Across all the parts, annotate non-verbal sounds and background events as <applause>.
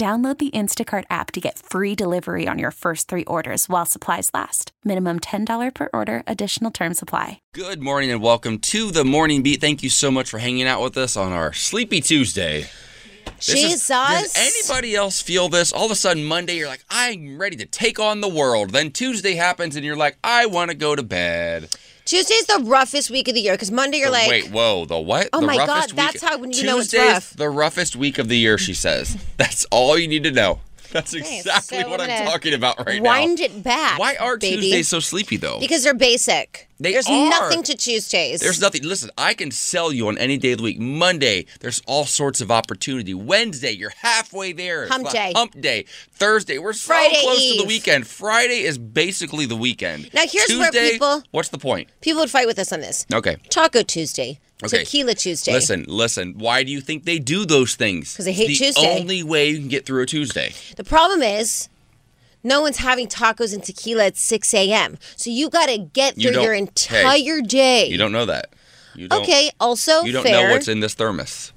Download the Instacart app to get free delivery on your first three orders while supplies last. Minimum $10 per order, additional term supply. Good morning and welcome to the Morning Beat. Thank you so much for hanging out with us on our Sleepy Tuesday. This is- Jesus. does anybody else feel this? All of a sudden, Monday, you're like, I'm ready to take on the world. Then Tuesday happens and you're like, I want to go to bed. Tuesday's the roughest week of the year because Monday you're The- like, wait, whoa, the what? Oh the my God, roughest that's how when you know it's rough. the roughest week of the year, she says. <laughs> That's all you need to know. <laughs> That's Okay, exactly so what I'm talking about right wind now. Wind it back. Why are baby. Tuesdays so sleepy though? Because they're basic. They There's are. nothing to Tuesdays. There's nothing. Listen, I can sell you on any day of the week. Monday, there's all sorts of opportunity. Wednesday, you're halfway there. Hump day. Hump day. Thursday, we're so Friday close to the weekend. Friday is basically the weekend. Now, here's where Tuesday, people- What's the point? People would fight with us on this. Okay. Taco Tuesday. Okay. Tequila Tuesday. Listen, listen. Why do you think they do those things? Because they hate it's the Tuesday. only way you can get through a Tuesday. The problem is, no one's having tacos and tequila at 6 a.m. So you got to get You through your don't- hey, entire day. You don't know that. You don't, Okay. Also, You don't fair. know what's in this thermos.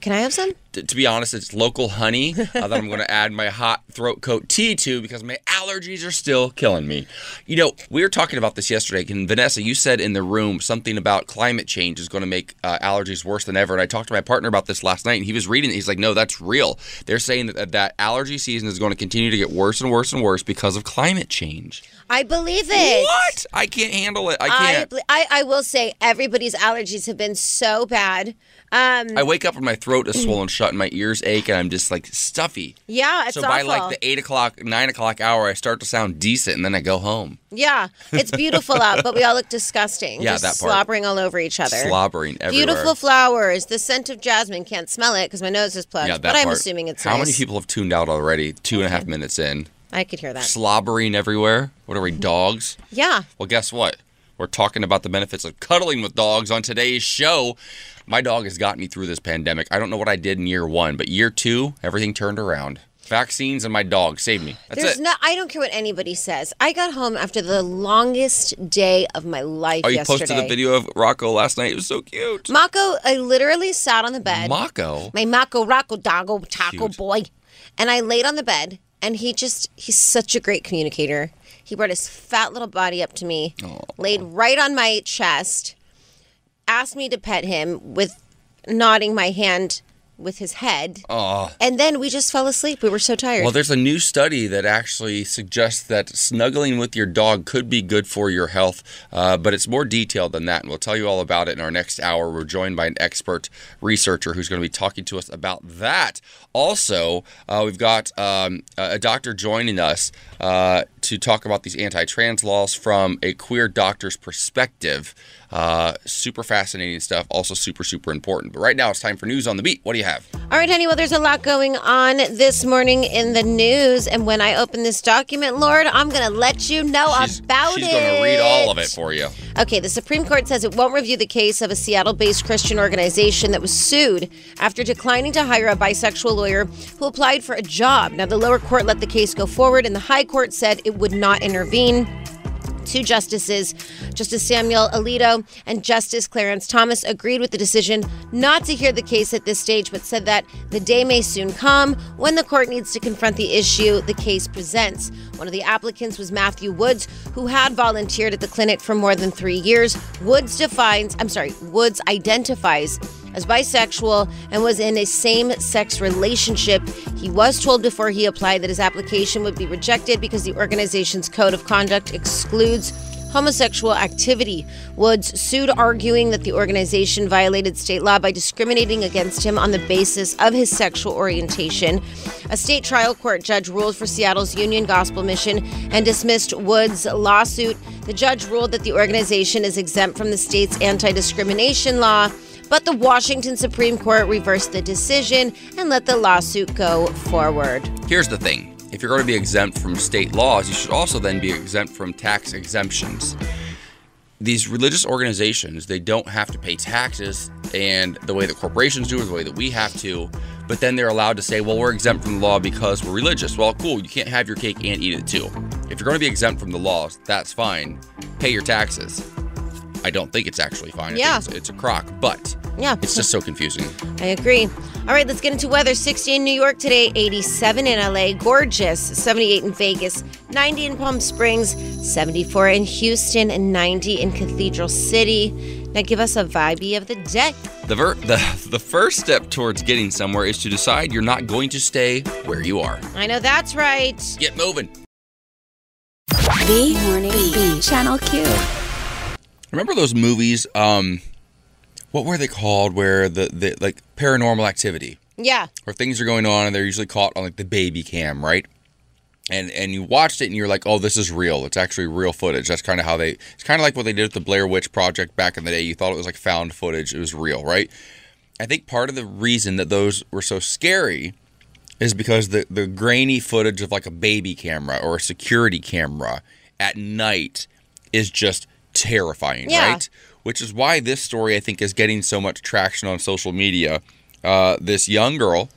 Can I have some? t- to be honest, it's local honey uh, that I'm going to add my hot throat coat tea to because my allergies are still killing me. You know, we were talking about this yesterday, and Vanessa, you said in the room something about climate change is going to make uh, allergies worse than ever. And I talked to my partner about this last night, and he was reading it. He's like, "No, that's real. They're saying that that allergy season is going to continue to get worse and worse and worse because of climate change." I believe it. What? I can't handle it. I I, can't. bel- I, I will say everybody's allergies have been so bad. Um, I wake up and my throat is swollen shut and my ears ache and I'm just like stuffy. yeah, it's so awful. by like the eight o'clock, nine o'clock hour, I start to sound decent, and then I go home, yeah, it's beautiful out, but we all look disgusting. Yeah, just that part. slobbering all over each other. slobbering everywhere. Beautiful flowers. The scent of jasmine. Can't smell it because my nose is plugged. Yeah, that but I'm assuming it's How nice. many people have tuned out already? Two and a half minutes in, I could hear that. slobbering everywhere. What are we, mm-hmm. dogs? Yeah. Well, guess what? We're talking about the benefits of cuddling with dogs on today's show. My dog has gotten me through this pandemic. I don't know what I did in year one, but year two, everything turned around. Vaccines and my dog saved me. That's There's it. no. I don't care what anybody says. I got home after the longest day of my life oh, you yesterday. posted the video of Rocco last night. It was so cute. Mako, I literally sat on the bed. Mako. my Mako Rocco Doggo Taco Cute. Boy. And I laid on the bed and he just he's such a great communicator. He brought his fat little body up to me, laid right on my chest, asked me to pet him with nodding my hand with his head. Oh. And then we just fell asleep. We were so tired. Well, there's a new study that actually suggests that snuggling with your dog could be good for your health, uh, but it's more detailed than that. And we'll tell you all about it in our next hour. We're joined by an expert researcher who's going to be talking to us about that. Also, uh, we've got um, a a doctor joining us uh, to talk about these anti trans laws from a queer doctor's perspective. Uh, super fascinating stuff, also super, super important. But right now, it's time for news on the beat. What do you have? All right, honey. Well, there's a lot going on this morning in the news, and when I open this document, Lord, I'm gonna let you know She's, about she's it. going to read all of it for you. Okay, the Supreme Court says it won't review the case of a Seattle based Christian organization that was sued after declining to hire a bisexual lawyer who applied for a job. Now, the lower court let the case go forward, and the high court said it would not intervene. Two justices, Justice Samuel Alito and Justice Clarence Thomas, agreed with the decision not to hear the case at this stage, but said that the day may soon come when the court needs to confront the issue the case presents. One of the applicants was Matthew Woods, who had volunteered at the clinic for more than three years. Woods defines, I'm sorry, Woods identifies as bisexual and was in a same sex relationship. He was told before he applied that his application would be rejected because the organization's code of conduct excludes homosexual activity. Woods sued, arguing that the organization violated state law by discriminating against him on the basis of his sexual orientation. A state trial court judge ruled for Seattle's Union Gospel Mission and dismissed Woods' lawsuit. The judge ruled that the organization is exempt from the state's anti discrimination law. But the Washington Supreme Court reversed the decision and let the lawsuit go forward. Here's the thing if you're going to be exempt from state laws, you should also then be exempt from tax exemptions. These religious organizations, they don't have to pay taxes and the way that corporations do, or the way that we have to, but then they're allowed to say, well, we're exempt from the law because we're religious. Well, cool, you can't have your cake and eat it too. If you're going to be exempt from the laws, that's fine. Pay your taxes. I don't think it's actually fine. Yeah. It's, it's a crock, but Yeah. it's just so confusing. I agree. All right, let's get into weather. 60 in New York today, 87 in LA, gorgeous. 78 in Vegas, 90 in Palm Springs, 74 in Houston, and 90 in Cathedral City. Now give us a vibey of the day. The, ver- the the first step towards getting somewhere is to decide you're not going to stay where you are. I know that's right. Get moving. The Morning Beat. Channel Q. Remember those movies? Um, what were they called? Where the, the like paranormal activity, Yeah. where things are going on and they're usually caught on like the baby cam, right? And and you watched it and you're like, oh, this is real. It's actually real footage. That's kind of how they. It's kind of like what they did with the Blair Witch Project back in the day. You thought it was like found footage. It was real, right? I think part of the reason that those were so scary is because the the grainy footage of like a baby camera or a security camera at night is just terrifying, Yeah. right? Which is why this story I think is getting so much traction on social media. Uh, this young girl,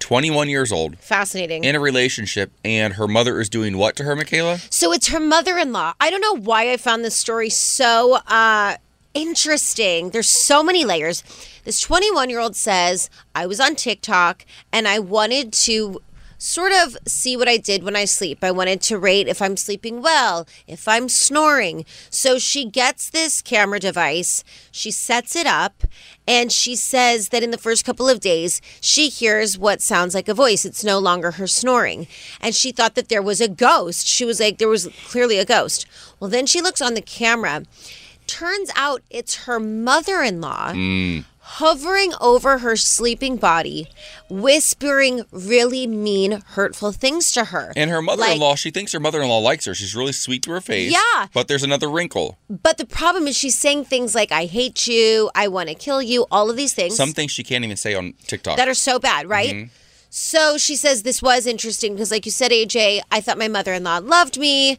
21 years old, Fascinating. in a relationship, and her mother is doing what to her, Michaela? So it's her mother-in-law. I don't know why I found this story so uh interesting. There's so many layers. This 21-year-old says, "I was on TikTok and I wanted to sort of see what I did when I sleep. I wanted to rate if I'm sleeping well, if I'm snoring. So she gets this camera device, she sets it up, and she says that in the first couple of days, she hears what sounds like a voice. It's no longer her snoring. And she thought that there was a ghost. She was like, there was clearly a ghost. Well, then she looks on the camera. Turns out it's her mother in law hmm. Hovering over her sleeping body, whispering really mean, hurtful things to her. And her mother-in-law, she thinks her mother-in-law likes her. She's really sweet to her face. Yeah. But there's another wrinkle. But the problem is she's saying things like, I hate you, I want to kill you, all of these things. Some things she can't even say on TikTok. that are so bad, right? Mm-hmm. So she says this was interesting because, like you said, AJ, I thought my mother in law loved me.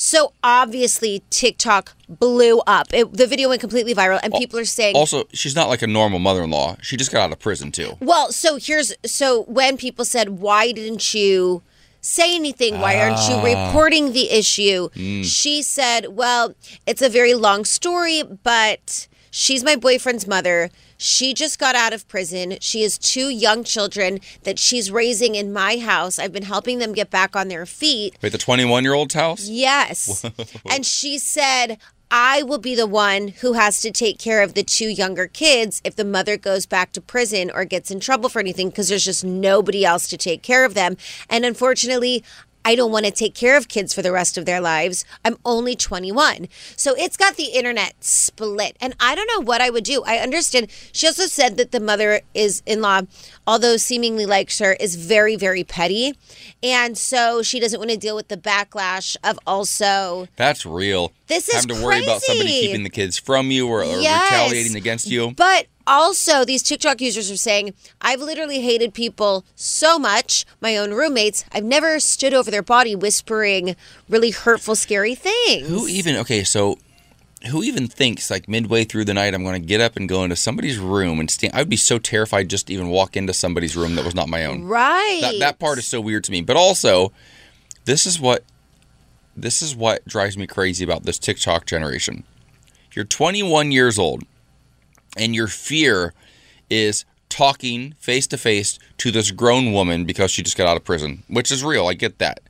So obviously, TikTok blew up. It, the video went completely viral, and people are saying, also, she's not like a normal mother-in-law. She just got out of prison too. Well, so here's so when people said, "Why didn't you say anything? Why aren't Ah. you reporting the issue?" Mm. She said, "Well, it's a very long story, but she's my boyfriend's mother. She just got out of prison. She has two young children that she's raising in my house. I've been helping them get back on their feet. Wait, the 21-year-old's house? Yes. <laughs> and she said, I will be the one who has to take care of the two younger kids if the mother goes back to prison or gets in trouble for anything because there's just nobody else to take care of them. And unfortunately, I don't want to take care of kids for the rest of their lives. I'm only 21. So it's got the internet split. And I don't know what I would do. I understand. She also said that the mother is in law, although seemingly likes her, is very, very petty. And so she doesn't want to deal with the backlash of also That's real. This is Having to worry about somebody keeping the kids from you or, or Yes. retaliating against you. But also, these TikTok users are saying, I've literally hated people so much, my own roommates, I've never stood over their body whispering really hurtful, scary things. Who even okay, so who even thinks like midway through the night I'm going to get up and go into somebody's room and stand? I would be so terrified just to even walk into somebody's room that was not my own. Right. That that part is so weird to me. But also, this is what this is what drives me crazy about this TikTok generation. You're 21 years old and your fear is talking face to face to this grown woman because she just got out of prison, which is real. I get that.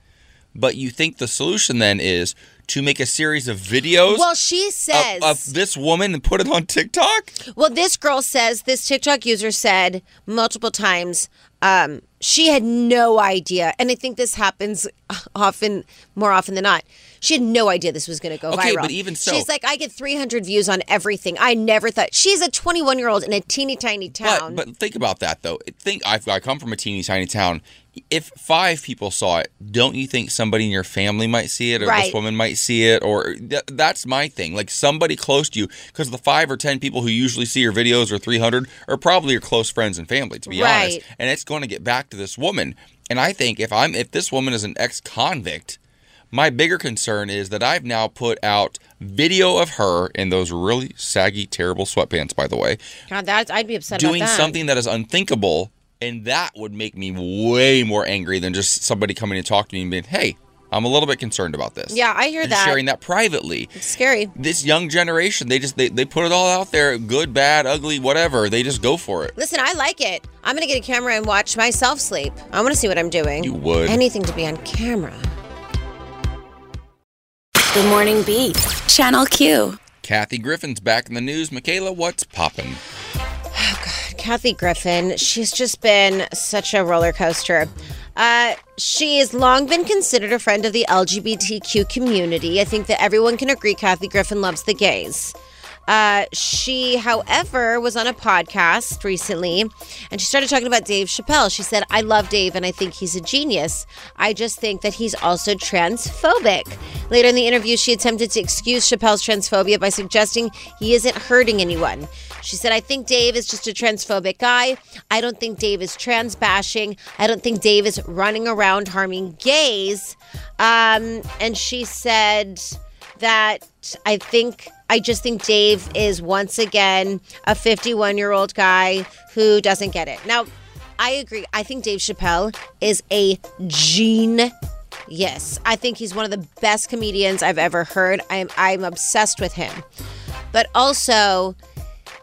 but you think the solution then is to make a series of videos Well, she says. of, of this woman and put it on TikTok? Well, this girl says, this TikTok user said multiple times, um, she had no idea. And I think this happens <laughs> often, more often than not. She had no idea this was going to go Okay, viral. but even so- She's like, I get 300 views on everything. I never thought. She's a 21 year old in a teeny tiny town. But, but think about that though. Think I've, I come from a teeny tiny town. If five people saw it, don't you think somebody in your family might see it, or Right. this woman might see it, or th- that's my thing. Like somebody close to you, because the five or ten people who usually see your videos or three hundred are probably your close friends and family. To be honest, and it's going to get back to this woman. And I think if I'm if this woman is an ex-convict, my bigger concern is that I've now put out video of her in those really saggy, terrible sweatpants. By the way, God, that, I'd be upset doing about that. something that is unthinkable, and that would make me way more angry than just somebody coming to talk to me and being, "Hey, I'm a little bit concerned about this." Yeah, I hear and that. Sharing that privately. It's scary. This young generation, they just they, they put it all out there, good, bad, ugly, whatever. They just go for it. Listen, I like it. I'm going to get a camera and watch myself sleep. I want to see what I'm doing. You would. Anything to be on camera. The Morning Beat. Channel Q. Kathy Griffin's back in the news. Michaela, what's poppin'? Kathy Griffin, she's just been such a roller coaster. Uh, she has long been considered a friend of the LGBTQ community. I think that everyone can agree Kathy Griffin loves the gays. Uh, she, however, was on a podcast recently and she started talking about Dave Chappelle. She said, I love Dave and I think he's a genius. I just think that he's also transphobic. Later in the interview, she attempted to excuse Chappelle's transphobia by suggesting he isn't hurting anyone. She said, I think Dave is just a transphobic guy. I don't think Dave is trans bashing. I don't think Dave is running around harming gays. Um, and she said that I think, I just think Dave is once again a 51 year old guy who doesn't get it. Now, I agree. I think Dave Chappelle is a gene. Yes, I think he's one of the best comedians I've ever heard. I'm I'm obsessed with him. But also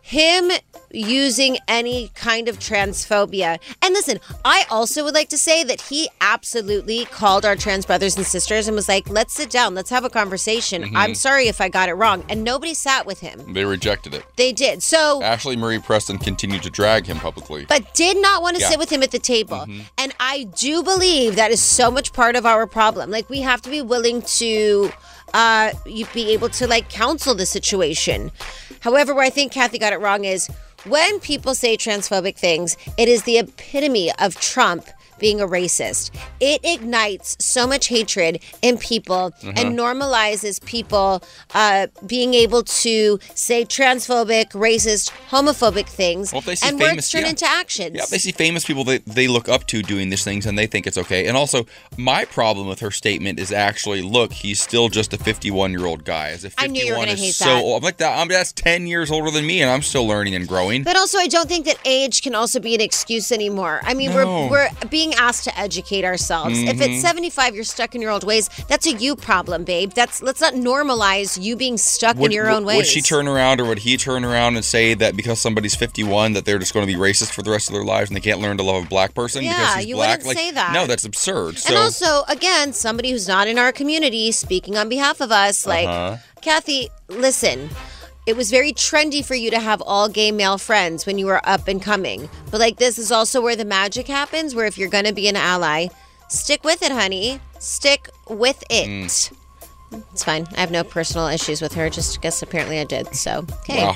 him using any kind of transphobia. And listen, I also would like to say that he absolutely called our trans brothers and sisters and was like, "Let's sit down, let's have a conversation. I'm sorry if I got it wrong." And nobody sat with him. They rejected it. They did. So Ashley Marie Preston continued to drag him publicly. but did not want to Yeah. sit with him at the table. And I do believe that is so much part of our problem. Like we have to be willing to uh you be able to like counsel the situation. However, where I think Kathy got it wrong is when people say transphobic things, it is the epitome of Trump being a racist. It ignites so much hatred in people and normalizes people uh, being able to say transphobic, racist, homophobic things, Well, if they see and words famous- turn yeah. into actions. Yeah, they see famous people that they look up to doing these things and they think it's okay. And also, my problem with her statement is actually, look, he's still just a 51 year old guy. As if I 51 knew you were gonna is hate so that. old. I'm like that. I'm that's 10 years older than me, and I'm still learning and growing. But also, I don't think that age can also be an excuse anymore. I mean, No. Mm-hmm. we're we're being asked to educate ourselves. If at 75 you're stuck in your old ways, that's a you problem, babe. That's let's not normalize you being stuck in your own ways. Would she turn around or would he turn around and say that because somebody's 51 that they're just going to be racist for the rest of their lives and they can't learn to love a black person Yeah, because he's you black? wouldn't say that. No, that's absurd. So and also, again, somebody who's not in our community speaking on behalf of us, like Uh-huh. Kathy, listen. It was very trendy for you to have all gay male friends when you were up and coming. But like this is also where the magic happens, where if you're gonna be an ally, stick with it, honey. Stick with it. Mm. It's fine. I have no personal issues with her. Just guess apparently I did. So okay. wow.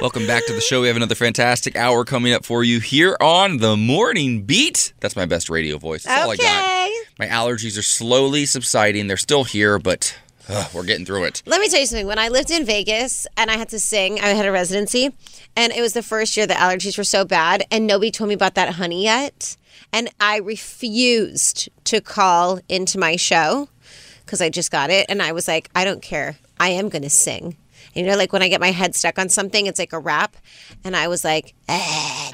Welcome back to the show. We have another fantastic hour coming up for you here on the Morning Beat. That's my best radio voice. That's all I got. Okay. My allergies are slowly subsiding. They're still here, but ugh, we're getting through it. Let me tell you something. When I lived in Vegas and I had to sing, I had a residency, and it was the first year the allergies were so bad, and nobody told me about that honey yet. And I refused to call into my show because I just got it. And I was like, I don't care. I am going to sing. You know, like when I get my head stuck on something, it's like a rap. And I was like, uh,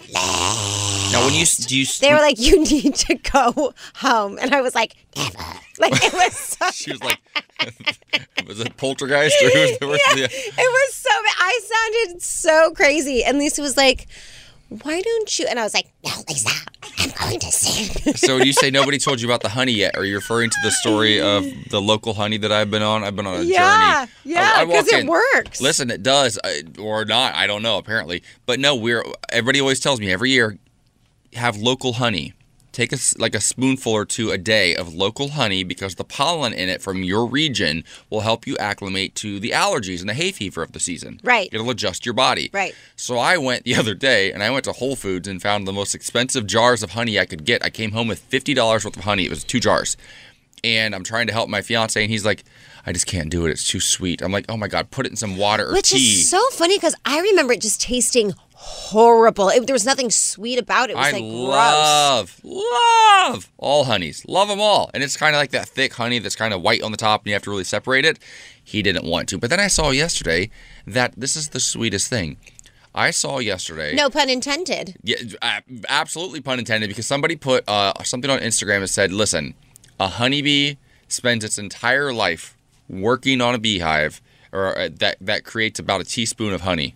Now, when you do you, they were like, you need to go home. And I was like, never. <laughs> Like it was so <laughs> she was like, <laughs> was it poltergeist or who was the, yeah, yeah. it was so. I sounded so crazy. And Lisa was like, why don't you? And I was like, no, Lisa, I'm going to sing. <laughs> So you say nobody told you about the honey yet? Are you referring to the story of the local honey that I've been on? I've been on a Yeah, journey. yeah, I it works. Listen, it does, I- or not. I don't know. Apparently, but no. We're everybody always tells me every year have local honey. Take a like a spoonful or two a day of local honey because the pollen in it from your region will help you acclimate to the allergies and the hay fever of the season. Right. It'll adjust your body. Right. So I went the <laughs> other day and I went to Whole Foods and found the most expensive jars of honey I could get. I came home with fifty dollars worth of honey. It was two jars. And I'm trying to help my fiance and he's like, I just can't do it. It's too sweet. I'm like, oh my God, put it in some water or Which tea. is so funny because I remember it just tasting horrible. It, there was nothing sweet about it. It was I like gross. love, love all honeys. Love them all. And it's kind of like that thick honey that's kind of white on the top and you have to really separate it. He didn't want to. But then I saw yesterday that this is the sweetest thing. I saw yesterday. No pun intended. Yeah, absolutely pun intended because somebody put uh, something on Instagram that said, listen, a honeybee spends its entire life working on a beehive or uh, that, that creates about a teaspoon of honey.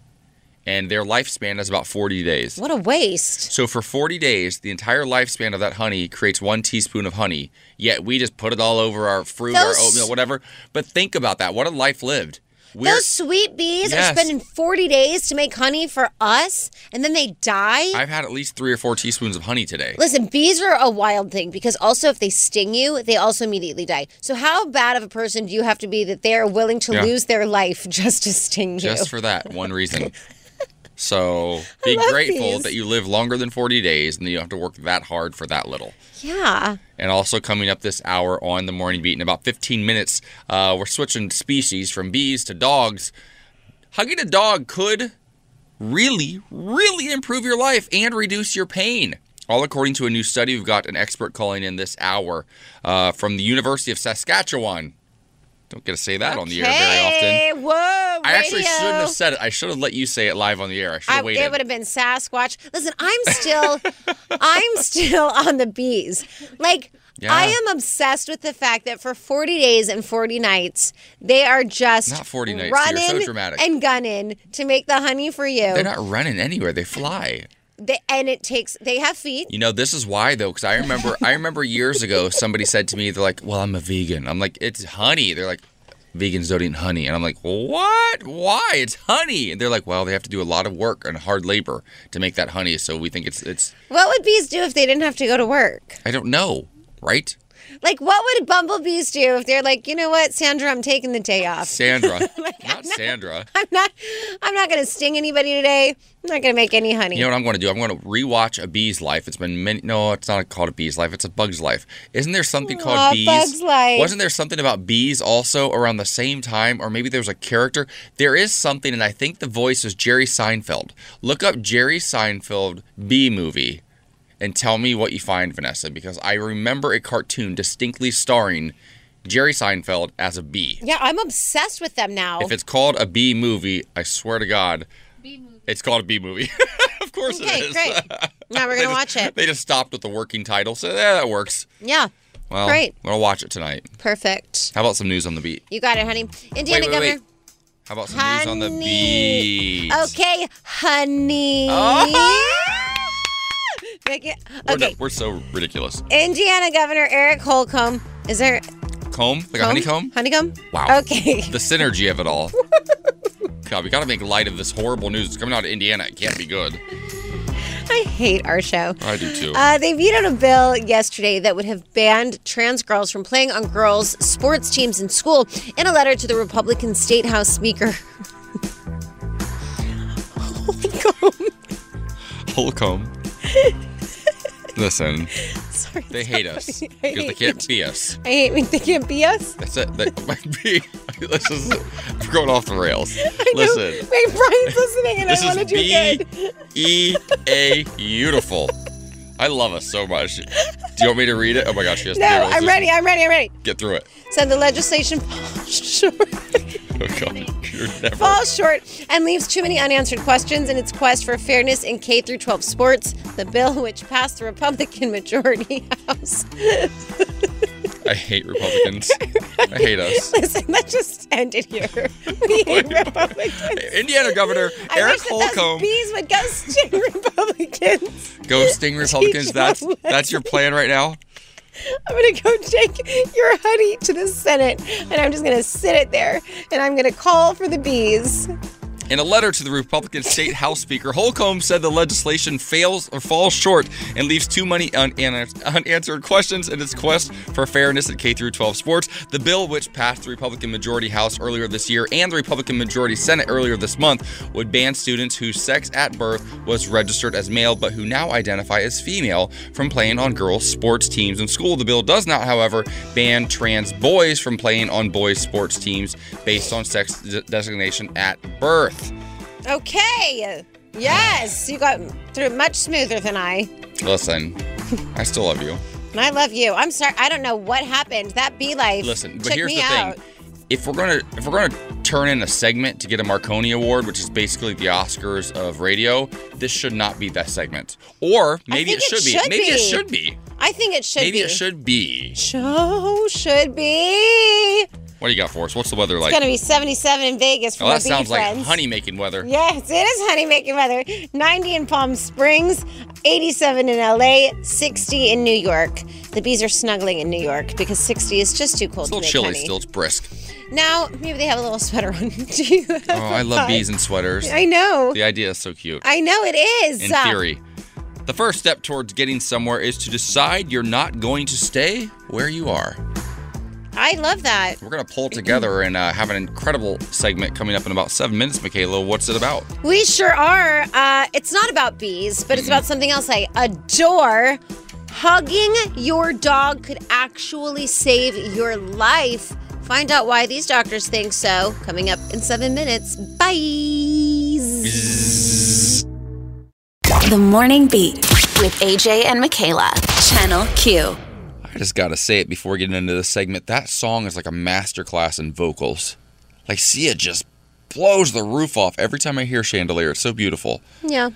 And their lifespan is about 40 days. What a waste. So for 40 days, the entire lifespan of that honey creates one teaspoon of honey. Yet we just put it all over our fruit, Those- our oatmeal, whatever. But think about that. What a life lived. We're, Those sweet bees Yes. are spending 40 days to make honey for us and then they die. I've had at least three or four teaspoons of honey today. Listen, bees are a wild thing because also if they sting you, they also immediately die. So how bad of a person do you have to be that they are willing to Yeah. lose their life <laughs> just to sting you? Just for that one reason. <laughs> So be grateful bees. that you live longer than 40 days and you don't have to work that hard for that little. yeah. And also coming up this hour on the morning beat in about 15 minutes, uh, we're switching species from bees to dogs. Hugging a dog could really, really improve your life and reduce your pain. All according to a new study. We've got an expert calling in this hour uh, from the University of Saskatchewan. Don't get to say that on the air very often. Whoa, I actually shouldn't have said it. I should have let you say it live on the air. I should I, waited. it would have been Sasquatch. Listen, I'm <laughs> still, I'm still on the bees. Like Yeah. I am obsessed with the fact that for 40 days and 40 nights, they are just Not 40 nights, so running dramatic. and gunning to make the honey for you. They're not running anywhere. They fly. They, and it takes. They have feet. You know, this is why though, because I remember, I remember years ago, somebody said to me, they're like, "Well, I'm a vegan." I'm like, "It's honey." They're like, "Vegans don't eat honey," and I'm like, "What? Why? It's honey." And they're like, "Well, they have to do a lot of work and hard labor to make that honey, so we think it's it's." What would bees do if they didn't have to go to work? I don't know, right? Like, what would bumblebees do if they're like, you know what, Sandra, I'm taking the day off. Sandra, <laughs> not Sandra. <laughs> I'm not. I'm not going to sting anybody today. I'm not going to make any honey. You know what I'm going to do? I'm going to rewatch A Bee's Life. It's been many. No, it's not called A Bee's Life. It's A Bug's Life. Isn't there something called Aw, Bees? Bug's Life. Wasn't there something about bees also around the same time, or maybe there was a character? There is something, and I think the voice is Jerry Seinfeld. Look up Jerry Seinfeld Bee movie, and tell me what you find, Vanessa, because I remember a cartoon distinctly starring Jerry Seinfeld as a bee. Yeah, I'm obsessed with them now. If it's called a bee movie, I swear to God, it's called a bee movie. <laughs> of course it is. okay, it is. great. Now we're <laughs> gonna just- watch it. They just stopped with the working title, so yeah, that works. Yeah, Well, Great. I'm gonna watch it tonight. perfect. How about some news on the beat? You got it, honey. Indiana wait, wait, governor. wait. How about some news on the beat? Okay, honey. Make oh! <laughs> We're, okay. not- we're so ridiculous. Indiana Governor Eric Holcomb. Is there Comb? Like a honeycomb? Honeycomb? Wow. Okay. <laughs> The synergy of it all. <laughs> God, we gotta make light of this horrible news. It's coming out of Indiana. It can't be good. I hate our show. I do too. Uh, they vetoed a bill yesterday that would have banned trans girls from playing on girls' sports teams in school in a letter to the Republican State House Speaker. <laughs> Holcomb. Holcomb. Listen, Sorry. they hate us because they can't be us. I hate when they can't be us. That's it. That might be. <laughs> This is we're <laughs> going off the rails. I know. Listen, Wait, Brian's listening and I want to is do good. E A beautiful. I love us so much. Do you want me to read it? Oh my gosh, yes. No, I'm ready. I'm ready. I'm ready. Get through it. Said the legislation <laughs> Oh <laughs> Oh, god, never. falls short and leaves too many unanswered questions in its quest for fairness in K through 12 sports. The bill, which passed the Republican majority <laughs> house. I hate Republicans. I hate us. <laughs> Listen, let's just end it here. We hate Republicans. Indiana Governor I Eric Holcomb. bees would go sting Republicans. Ghosting Republicans. Teach That's that's your plan right now. I'm gonna go take your honey to the Senate, and I'm just gonna sit it there, and I'm gonna call for the bees. In a letter to the Republican State House Speaker, Holcomb said the legislation fails or falls short and leaves too many unanswered questions in its quest for fairness at K through 12 sports. The bill, which passed the Republican majority House earlier this year and the Republican majority Senate earlier this month, would ban students whose sex at birth was registered as male but who now identify as female from playing on girls' sports teams in school. The bill does not, however, ban trans boys from playing on boys' sports teams based on sex designation at birth. Okay. Yes, you got through much smoother than I. Listen, I still love you. And I love you. I'm sorry. I don't know what happened. That bee life. Listen, but here's the out. thing. If we're gonna if we're gonna turn in a segment to get a Marconi Award, which is basically the Oscars of radio, this should not be that segment. Or maybe it should it be. should Maybe it should be. I think it should maybe be. it should be. Show should be. What do you got for us? What's the weather like? It's gonna be 77 in Vegas for oh, that sounds like friends. honey making weather. Yes, it is honey making weather. 90 in Palm Springs, 87 in LA, 60 in New York. The bees are snuggling in New York because 60 is just too cold It's a to little chilly honey. still. It's brisk. Now, maybe they have a little sweater on. <laughs> Do you have Oh, I love bees and sweaters. I know. The idea is so cute. I know it is. In theory. The first step towards getting somewhere is to decide you're not going to stay where you are. I love that. We're going to pull together and uh, have an incredible segment coming up in about seven minutes, Michaela. What's it about? We sure are. Uh, it's not about bees, but it's about something else I adore. Hugging your dog could actually save your life. Find out why these doctors think so. Coming up in seven minutes. Bye. The Morning Beat with AJ and Michaela. Channel Q. I just got to say it before getting into this segment. That song is like a masterclass in vocals. Like, Sia just blows the roof off every time I hear Chandelier. It's so beautiful. Yeah.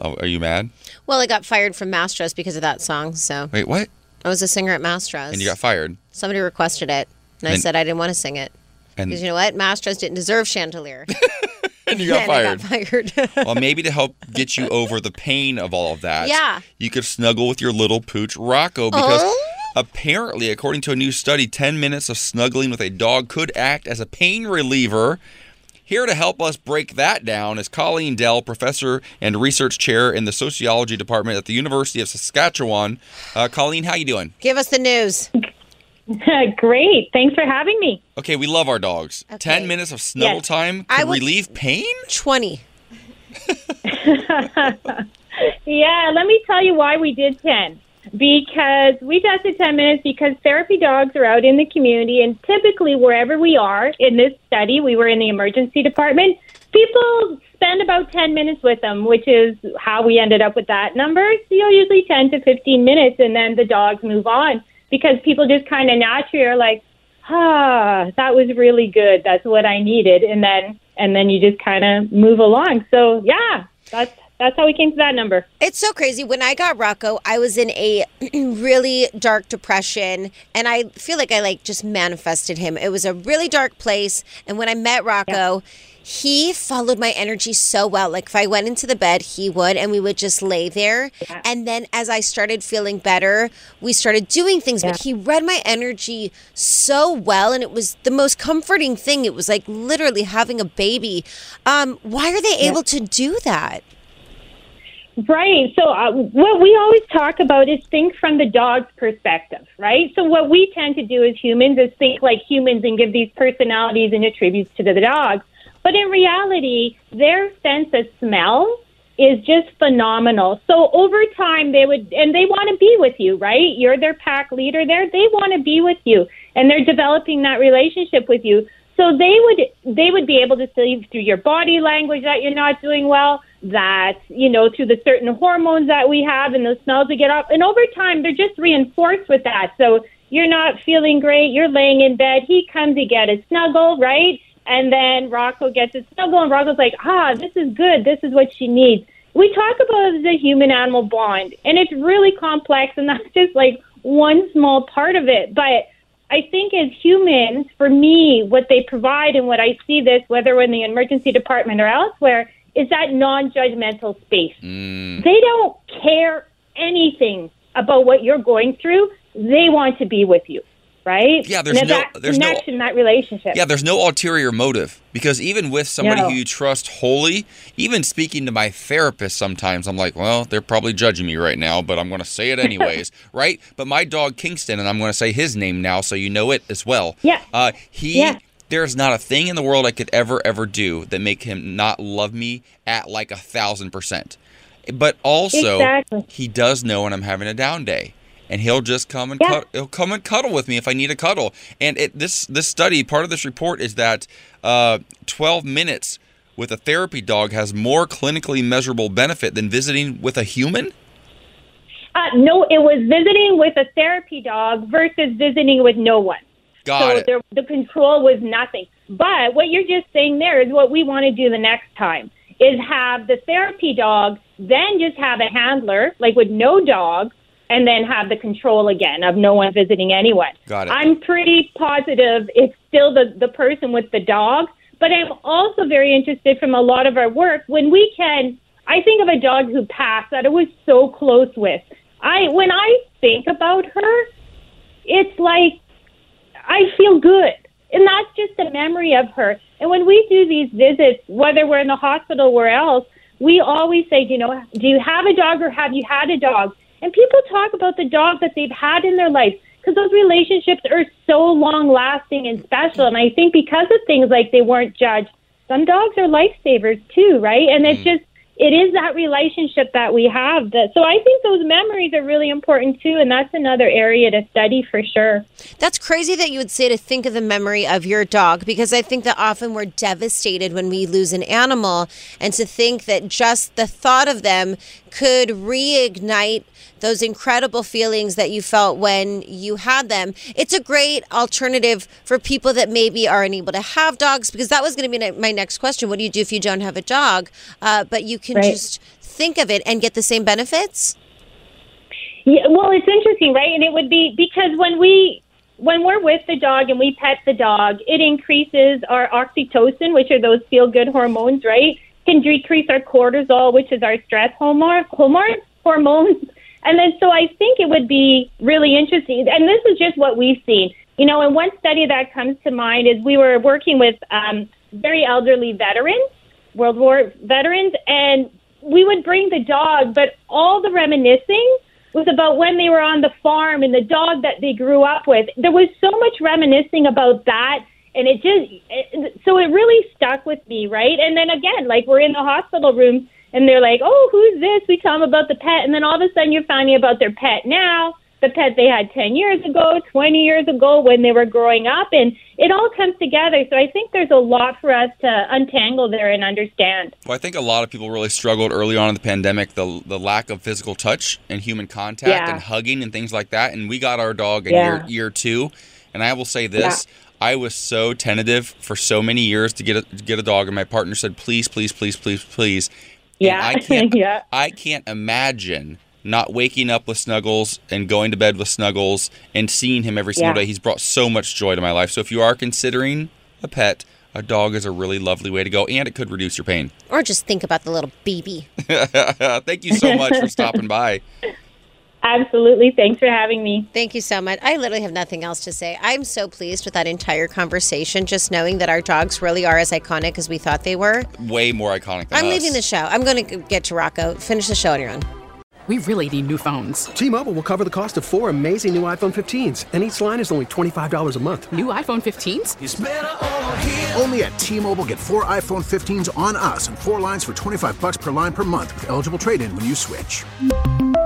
Oh, are you mad? Well, I got fired from Mastros because of that song. So Wait, what? I was a singer at Mastros. And you got fired. Somebody requested it, and I said I didn't want to sing it because you know what? Mastros didn't deserve Chandelier. <laughs> and you got <laughs> and fired. I got fired. <laughs> well, maybe to help get you over the pain of all of that, Yeah. you could snuggle with your little pooch Rocco because Oh. Apparently, according to a new study, 10 minutes of snuggling with a dog could act as a pain reliever. Here to help us break that down is Colleen Dell, professor and research chair in the sociology department at the University of Saskatchewan. Uh, Colleen, how you doing? Give us the news. <laughs> Great. Thanks for having me. Okay, we love our dogs. Okay. 10 minutes of snuggle Yes. time I relieve pain? 20. <laughs> Yeah, let me tell you why we did 10. Because we tested 10 minutes because therapy dogs are out in the community, and typically, wherever we are in this study, we were in the emergency department. People spend about 10 minutes with them, which is how we ended up with that number. So, you know, usually 10 to 15 minutes, and then the dogs move on because people just kind of naturally are like, ah, that was really good. That's what I needed. And then, and then you just kind of move along. So yeah, that's, that's how we came to that number. It's so crazy. When I got Rocco, I was in a <clears throat> really dark depression and I feel like I like just manifested him. It was a really dark place and when I met Rocco, he followed my energy so well. Like if I went into the bed, he would and we would just lay there. And then as I started feeling better, we started doing things, but he read my energy so well and it was the most comforting thing. It was like literally having a baby. Um why are they able to do that? Right. So uh, what we always talk about is think from the dog's perspective, right? So what we tend to do as humans is think like humans and give these personalities and attributes to the dog. But in reality, their sense of smell is just phenomenal. So over time, they would, and they want to be with you, right? You're their pack leader there. They want to be with you, and they're developing that relationship with you. So they would, they would be able to see through your body language that you're not doing well that, you know, through the certain hormones that we have and the smells we get up. And over time, they're just reinforced with that. So you're not feeling great. You're laying in bed. He comes to get a snuggle, right? And then Rocco gets a snuggle, and Rocco's like, ah, this is good. This is what she needs. We talk about the human animal bond, and it's really complex, and <laughs> that's just like one small part of it. But I think as humans, for me, what they provide and what I see this, whether in the emergency department or elsewhere, is that non judgmental space. Mm. They don't care anything about what you're going through. They want to be with you, right? Yeah, there's no- that there's no- connection, that relationship. Yeah, there's no ulterior motive because even with somebody No. who you trust wholly, even speaking to my therapist sometimes, I'm like, well, they're probably judging me right now, but I'm going to say it <laughs> anyways, right? But my dog Kingston, and I'm going to say his name now so you know it as well. Yeah. Uh, he. Yeah. There's not a thing in the world I could ever, ever do that make him not love me at like a thousand percent. But also, Exactly. he does know when I'm having a down day, and he'll just come and Yeah. cut, he'll come and cuddle with me if I need a cuddle. And it, this this study, part of this report is that uh, 12 minutes with a therapy dog has more clinically measurable benefit than visiting with a human. Uh, no, it was visiting with a therapy dog versus visiting with no one. Got so it. there, the control was nothing. But what you're just saying there is what we want to do the next time is have the therapy dog, then just have a handler, like with no dog, and then have the control again of no one visiting anyone. Got it. I'm pretty positive it's still the, the person with the dog, but I'm also very interested from a lot of our work when we can. I think of a dog who passed that I was so close with. I when I think about her, it's like I feel good. And that's just a memory of her. And when we do these visits, whether we're in the hospital or else, we always say, you know, do you have a dog or have you had a dog? And people talk about the dog that they've had in their life because those relationships are so long lasting and special. And I think because of things like they weren't judged, some dogs are lifesavers too, right? And it's mm. just, it is that relationship that we have. That, so I think those memories are really important too. And that's another area to study for sure. That's crazy that you would say to think of the memory of your dog because I think that often we're devastated when we lose an animal and to think that just the thought of them could reignite those incredible feelings that you felt when you had them. It's a great alternative for people that maybe aren't able to have dogs because that was going to be my next question. What do you do if you don't have a dog? Uh, but you can Right. just think of it and get the same benefits? Yeah, well, it's interesting, right? And it would be because when we when we're with the dog and we pet the dog, it increases our oxytocin, which are those feel good hormones, right? Can decrease our cortisol, which is our stress hormone, hormone hormones. And then so I think it would be really interesting. And this is just what we've seen. You know, and one study that comes to mind is we were working with um, very elderly veterans, World War veterans, and we would bring the dog, but all the reminiscing was about when they were on the farm and the dog that they grew up with. There was so much reminiscing about that. And it just, it, so it really stuck with me, right? And then again, like we're in the hospital room and they're like, oh, who's this? We tell them about the pet. And then all of a sudden you're finding about their pet now, the pet they had 10 years ago, 20 years ago when they were growing up. And it all comes together. So I think there's a lot for us to untangle there and understand. Well, I think a lot of people really struggled early on in the pandemic the the lack of physical touch and human contact Yeah. and hugging and things like that. And we got our dog in Yeah. year year two, And I will say this. I was so tentative for so many years to get a, to get a dog, and my partner said, "Please, please, please, please, please." And Yeah. I <laughs> can't. Yeah. I can't imagine not waking up with Snuggles and going to bed with Snuggles and seeing him every single Yeah. day. He's brought so much joy to my life. So if you are considering a pet, a dog is a really lovely way to go, and it could reduce your pain. Or just think about the little baby. <laughs> Thank you so much for <laughs> stopping by. Absolutely. Thanks for having me. Thank you so much. I literally have nothing else to say. I'm so pleased with that entire conversation, just knowing that our dogs really are as iconic as we thought they were. Way more iconic than I'm us. leaving the show. I'm going to get to Rocco. Finish the show on your own. We really need new phones. T-Mobile will cover the cost of four amazing new iPhone 15s, and each line is only $25 a month. New iPhone 15s? Only at T-Mobile get four iPhone 15s on us and four lines for 25 bucks per line per month with eligible trade-in when you switch.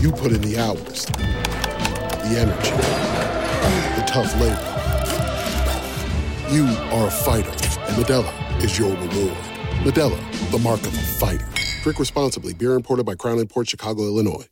You put in the hours, the energy, the tough labor. You are a fighter, and Modelo is your reward. Modelo, the mark of a fighter. Drink responsibly. Beer imported by Crown Imports Chicago, Illinois.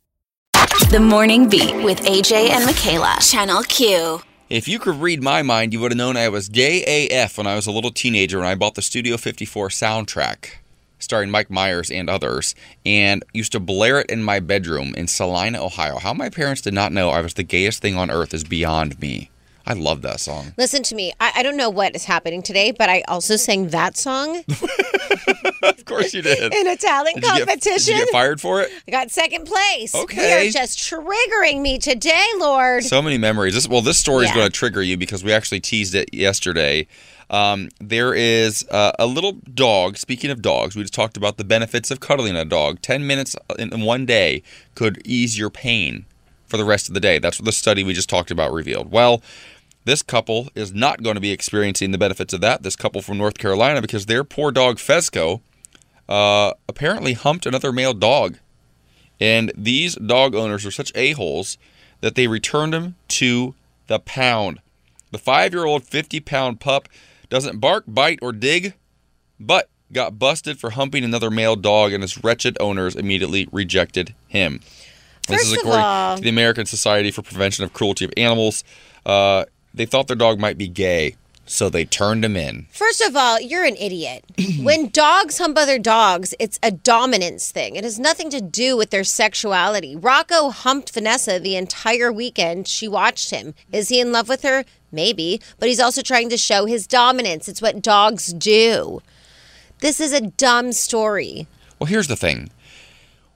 The Morning Beat with AJ and Michaela. Channel Q. If you could read my mind, you would have known I was gay AF when I was a little teenager and I bought the Studio 54 soundtrack starring Mike Myers and others and used to blare it in my bedroom in Celina, Ohio. How my parents did not know I was the gayest thing on earth is beyond me. I love that song. Listen to me. I, I don't know what is happening today, but I also sang that song <laughs> Of course you did. in a talent Did you, get, competition. did you get fired for it? I got second place. Okay. Are just triggering me today, Lord. So many memories. This, well, this story is Yeah. going to trigger you because we actually teased it yesterday. Um, there is uh, a little dog. Speaking of dogs, we just talked about the benefits of cuddling a dog. Ten minutes in, in one day could ease your pain for the rest of the day. That's what the study we just talked about revealed. Well, this couple is not going to be experiencing the benefits of that. This couple from North Carolina because their poor dog Fezco uh, apparently humped another male dog. And these dog owners are such a-holes that they returned him to the pound. The five year old 50 pound pup doesn't bark, bite, or dig, but got busted for humping another male dog, and his wretched owners immediately rejected him. this First is of according all- to the American Society for Prevention of Cruelty of Animals. Uh, they thought their dog might be gay, so they turned him in. First of all, you're an idiot. <clears throat> when dogs hump other dogs, it's a dominance thing. It has nothing to do with their sexuality. Rocco humped Vanessa the entire weekend. She watched him. Is he in love with her? Maybe. But he's also trying to show his dominance. It's what dogs do. This is a dumb story. Well, here's the thing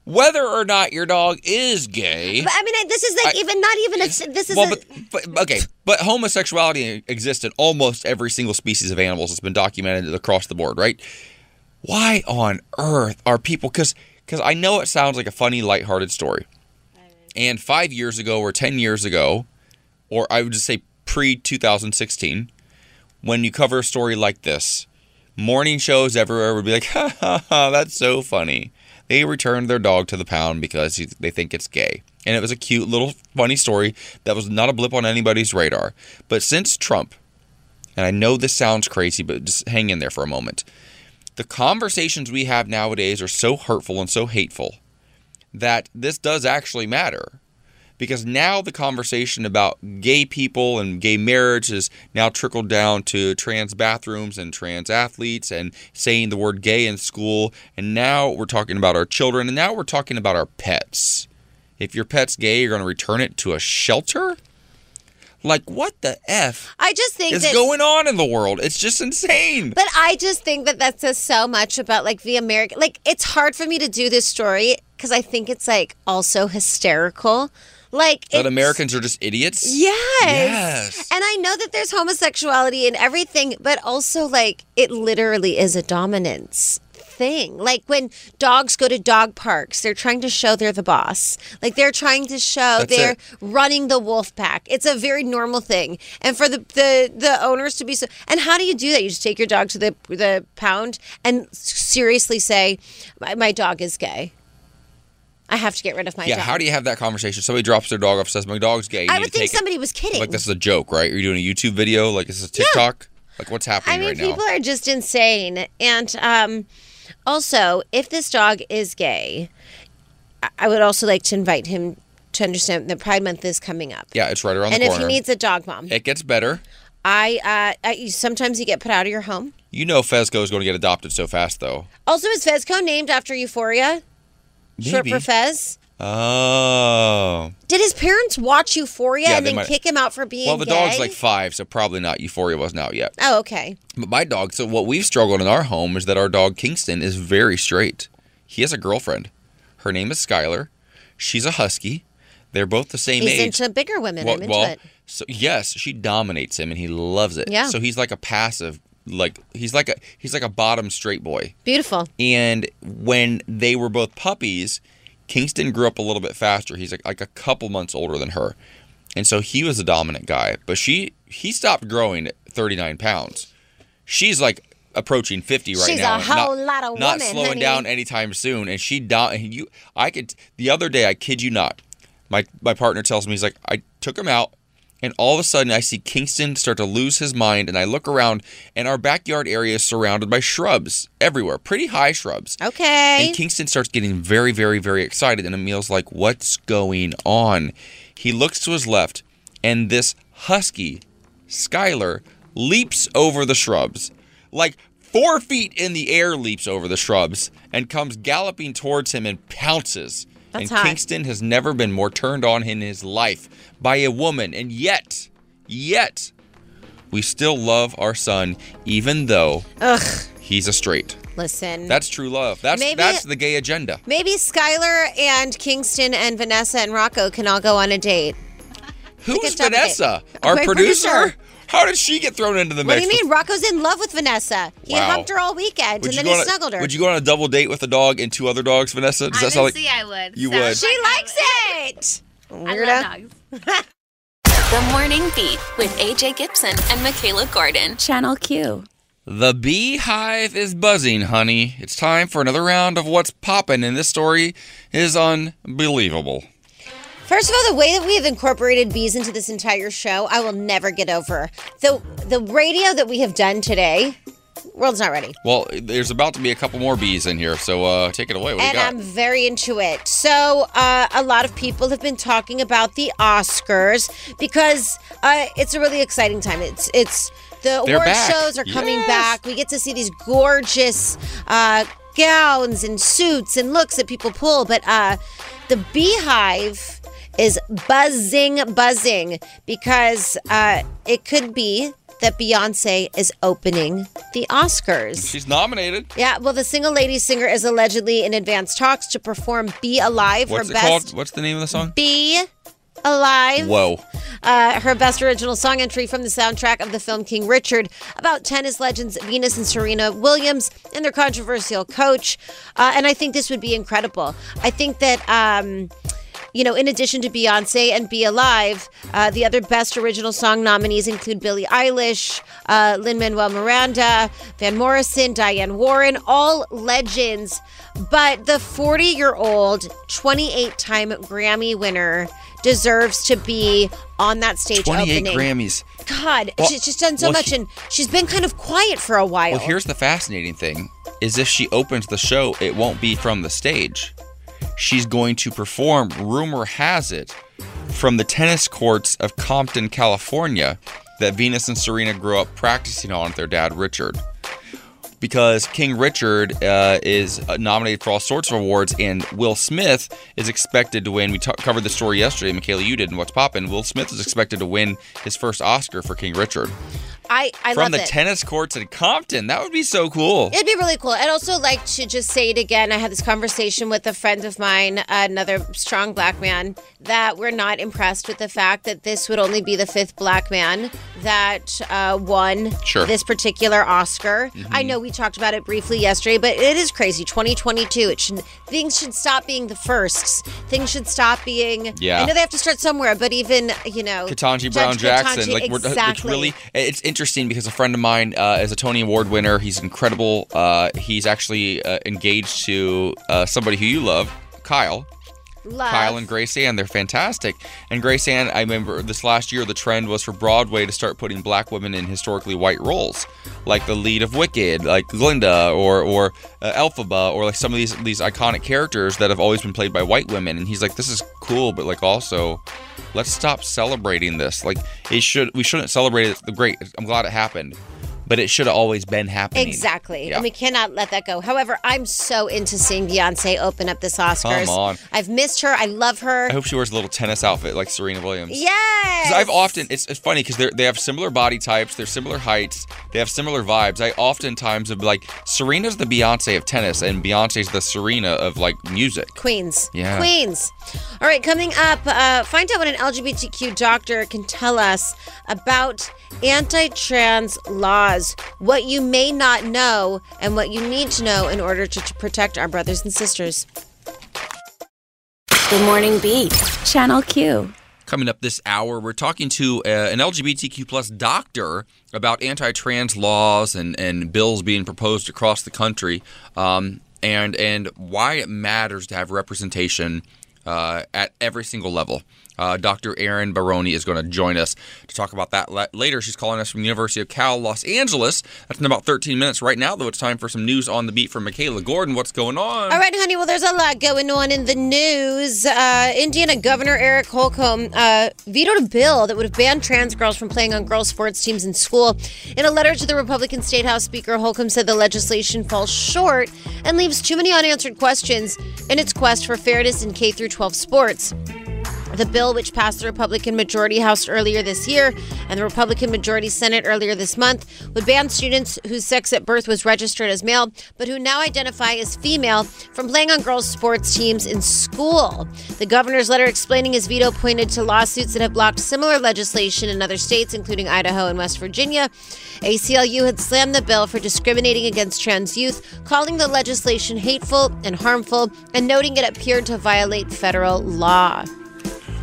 whether or not your dog is gay. But I mean, this is like I- even not even a. This is well, a, but, but okay, but homosexuality exists in almost every single species of animals. It's been documented across the board, right? Why on earth are people? Because because I know it sounds like a funny, lighthearted story. And five years ago, or ten years ago, or I would just say pre 2016, when you cover a story like this, morning shows everywhere would be like, <laughs> ha ha ha, that's so funny. they returned their dog to the pound because they think it's gay. And it was a cute little funny story that was not a blip on anybody's radar. But since Trump, and I know this sounds crazy, but just hang in there for a moment. The conversations we have nowadays are so hurtful and so hateful that this does actually matter because now the conversation about gay people and gay marriage has now trickled down to trans bathrooms and trans athletes and saying the word gay in school and now we're talking about our children and now we're talking about our pets if your pet's gay you're going to return it to a shelter like what the f I just think is that going on in the world it's just insane But I just think that that says so much about like the American. Like it's hard for me to do this story because I think it's like also hysterical. Like that americans are just idiots Yes. Yes. And I know that there's homosexuality and everything, but also like it literally is a dominance thing. Like when dogs go to dog parks, they're trying to show they're the boss. Like they're trying to show That's they're it. running the wolf pack. It's a very normal thing. And for the, the the owners to be so and how do you do that? You just take your dog to the the pound and seriously say, My, my dog is gay. I have to get rid of my yeah, dog. how do you have that conversation? Somebody drops their dog off, says my dog's gay. You I would think take it. somebody was kidding. Like this is a joke, right? Are you doing a YouTube video? Like this is TikTok? Like what's happening I mean, right people now? are just insane. And um, also, if this dog is gay, I- I would also like to invite him to understand that Pride Month is coming up. Yeah, it's right around and the corner. And if he needs a dog mom, it gets better. I, uh, I sometimes you get put out of your home. You know Fezco is going to get adopted so fast, though. Also, is Fezco named after Euphoria? Short Maybe. for Fez. Oh. Did his parents watch Euphoria Yeah, and they then might- kick him out for being Well, the gay? dog's like five, so probably not. Euphoria wasn't out yet. Oh, okay. But my dog, so what we've struggled in our home is that our dog Kingston is very straight. He has a girlfriend. Her name is Skylar. She's a husky. They're both the same He's age. into bigger women. well, I'm into well, it. so yes, she dominates him and he loves it. Yeah. So he's like a passive, like he's like a he's like a bottom straight boy. Beautiful. And when they were both puppies, Kingston grew up a little bit faster. He's like, like a couple months older than her. And so he was a dominant guy. But she he stopped growing at 39 pounds. She's like approaching 50 right She's now. a whole not, lot of Not woman, slowing honey. down anytime soon. And she do, and you I could the other day, I kid you not, my my partner tells me he's like, I took him out and all of a sudden I see Kingston start to lose his mind and I look around and our backyard area is surrounded by shrubs everywhere, pretty high shrubs. Okay. And Kingston starts getting very, very, very excited. And Emil's like, What's going on? He looks to his left, and this husky, Skylar, leaps over the shrubs. Like four feet in the air, leaps over the shrubs and comes galloping towards him and pounces. That's and. Kingston has never been more turned on in his life by a woman. And yet, yet, we still love our son, even though Ugh. he's a straight. Listen. That's true love. That's Maybe- that's the gay agenda. Maybe Skylar and Kingston and Vanessa and Rocco can all go on a date. Who's Take a double Vanessa? Our producer? producer. How did she get thrown into the mix? What mix? do you mean? Rocco's in love with Vanessa. He Wow. hugged her all weekend Would and then he on a- snuggled her. Would you go on a double date with a dog and two other dogs, Vanessa? Does that sound like I would. You Sounds would. she like likes um, it. I Weirdo. love dogs. <laughs> The Morning Beat with AJ Gibson and Michaela Gordon. Channel Q. the beehive is buzzing, honey? It's time for another round of what's poppin', and this story is unbelievable. First of all, the way that we have incorporated bees into this entire show, I will never get over. The the radio that we have done today, world's not ready. Well, there's about to be a couple more bees in here, so uh, take it away. What and? I'm very into it. So, uh, a lot of people have been talking about the Oscars because uh, it's a really exciting time. It's it's the They're award back. shows are coming Yes. back. We get to see these gorgeous uh, gowns and suits and looks that people pull, but uh, the Beehive is buzzing, buzzing because uh, it could be that Beyonce is opening the Oscars. She's nominated. Yeah, well, the single lady singer is allegedly in advanced talks to perform "Be Alive," What's her best called? What's the name of the song? "Be Alive." Whoa. Uh, her best original song entry from the soundtrack of the film King Richard about tennis legends Venus and Serena Williams and their controversial coach. Uh, and I think this would be incredible. I think that. Um, you know, in addition to Beyonce and Be Alive, uh, the other best original song nominees include Billie Eilish, uh, Lin Manuel Miranda, Van Morrison, Diane Warren, all legends. But the 40 year old, 28 time Grammy winner deserves to be on that stage 28 opening. Grammys. God, Well- she's just done so well, much, he- and she's been kind of quiet for a while. Well, here's the fascinating thing: is if she opens the show, it won't be from the stage. She's going to perform. Rumor has it, from the tennis courts of Compton, California, that Venus and Serena grew up practicing on with their dad Richard. Because King Richard uh, is nominated for all sorts of awards, and Will Smith is expected to win. We ta- covered the story yesterday, Michaela, you did, and what's poppin'? Will Smith is expected to win his first Oscar for King Richard I, I from the it. tennis courts in Compton. That would be so cool. It'd be really cool. I'd also like to just say it again. I had this conversation with a friend of mine, another strong black man, that we're not impressed with the fact that this would only be the fifth black man that uh, won Sure. this particular Oscar. Mhm. I know we talked about it briefly yesterday, but it is crazy. 2022. It should things should stop being the firsts. Things should stop being. Yeah. I know they have to start somewhere, but even you know, Ketanji Judge Brown Jackson. Ketanji- Like we're, it's exactly. really it's interesting because a friend of mine uh, is a Tony Award winner. He's incredible. Uh, he's actually uh, engaged to uh, somebody who you love, Kyle. Love. Kyle and Grace Ann, they're fantastic. And Grace Ann, I remember this last year, the trend was for Broadway to start putting black women in historically white roles, like the lead of Wicked, like Glinda or or uh, Elphaba, or like some of these these iconic characters that have always been played by white women. And he's like, this is cool, but like also, let's stop celebrating this. Like it should, we shouldn't celebrate it. Great, I'm glad it happened, but it should have always been happening. Exactly. Yeah. And we cannot let that go. However, I'm so into seeing Beyonce open up this Oscars. Come on. I've missed her. I love her. I hope she wears a little tennis outfit like Serena Williams. Yes. I've often, it's, it's funny because they have similar body types, they're similar heights, they have similar vibes. I oftentimes have like, Serena's the Beyonce of tennis, and Beyonce's the Serena of like music. Queens. Yeah. Queens. All right, coming up, uh, find out what an LGBTQ doctor can tell us about anti trans laws, what you may not know, and what you need to know in order to, to protect our brothers and sisters. Good morning, Beat. Channel Q. Coming up this hour, we're talking to uh, an LGBTQ plus doctor about anti-trans laws and, and bills being proposed across the country, um, and and why it matters to have representation uh, at every single level. Uh, Dr. Erin Baroni is going to join us to talk about that la- later. She's calling us from the University of Cal, Los Angeles. That's in about 13 minutes right now, though. It's time for some news on the beat from Michaela Gordon. What's going on? All right, honey. Well, there's a lot going on in the news. Uh, Indiana Governor Eric Holcomb uh, vetoed a bill that would have banned trans girls from playing on girls' sports teams in school. In a letter to the Republican State House Speaker, Holcomb said the legislation falls short and leaves too many unanswered questions in its quest for fairness in K through 12 sports. The bill, which passed the Republican majority House earlier this year and the Republican majority Senate earlier this month, would ban students whose sex at birth was registered as male but who now identify as female from playing on girls' sports teams in school. The governor's letter explaining his veto pointed to lawsuits that have blocked similar legislation in other states, including Idaho and West Virginia. ACLU had slammed the bill for discriminating against trans youth, calling the legislation hateful and harmful, and noting it appeared to violate federal law.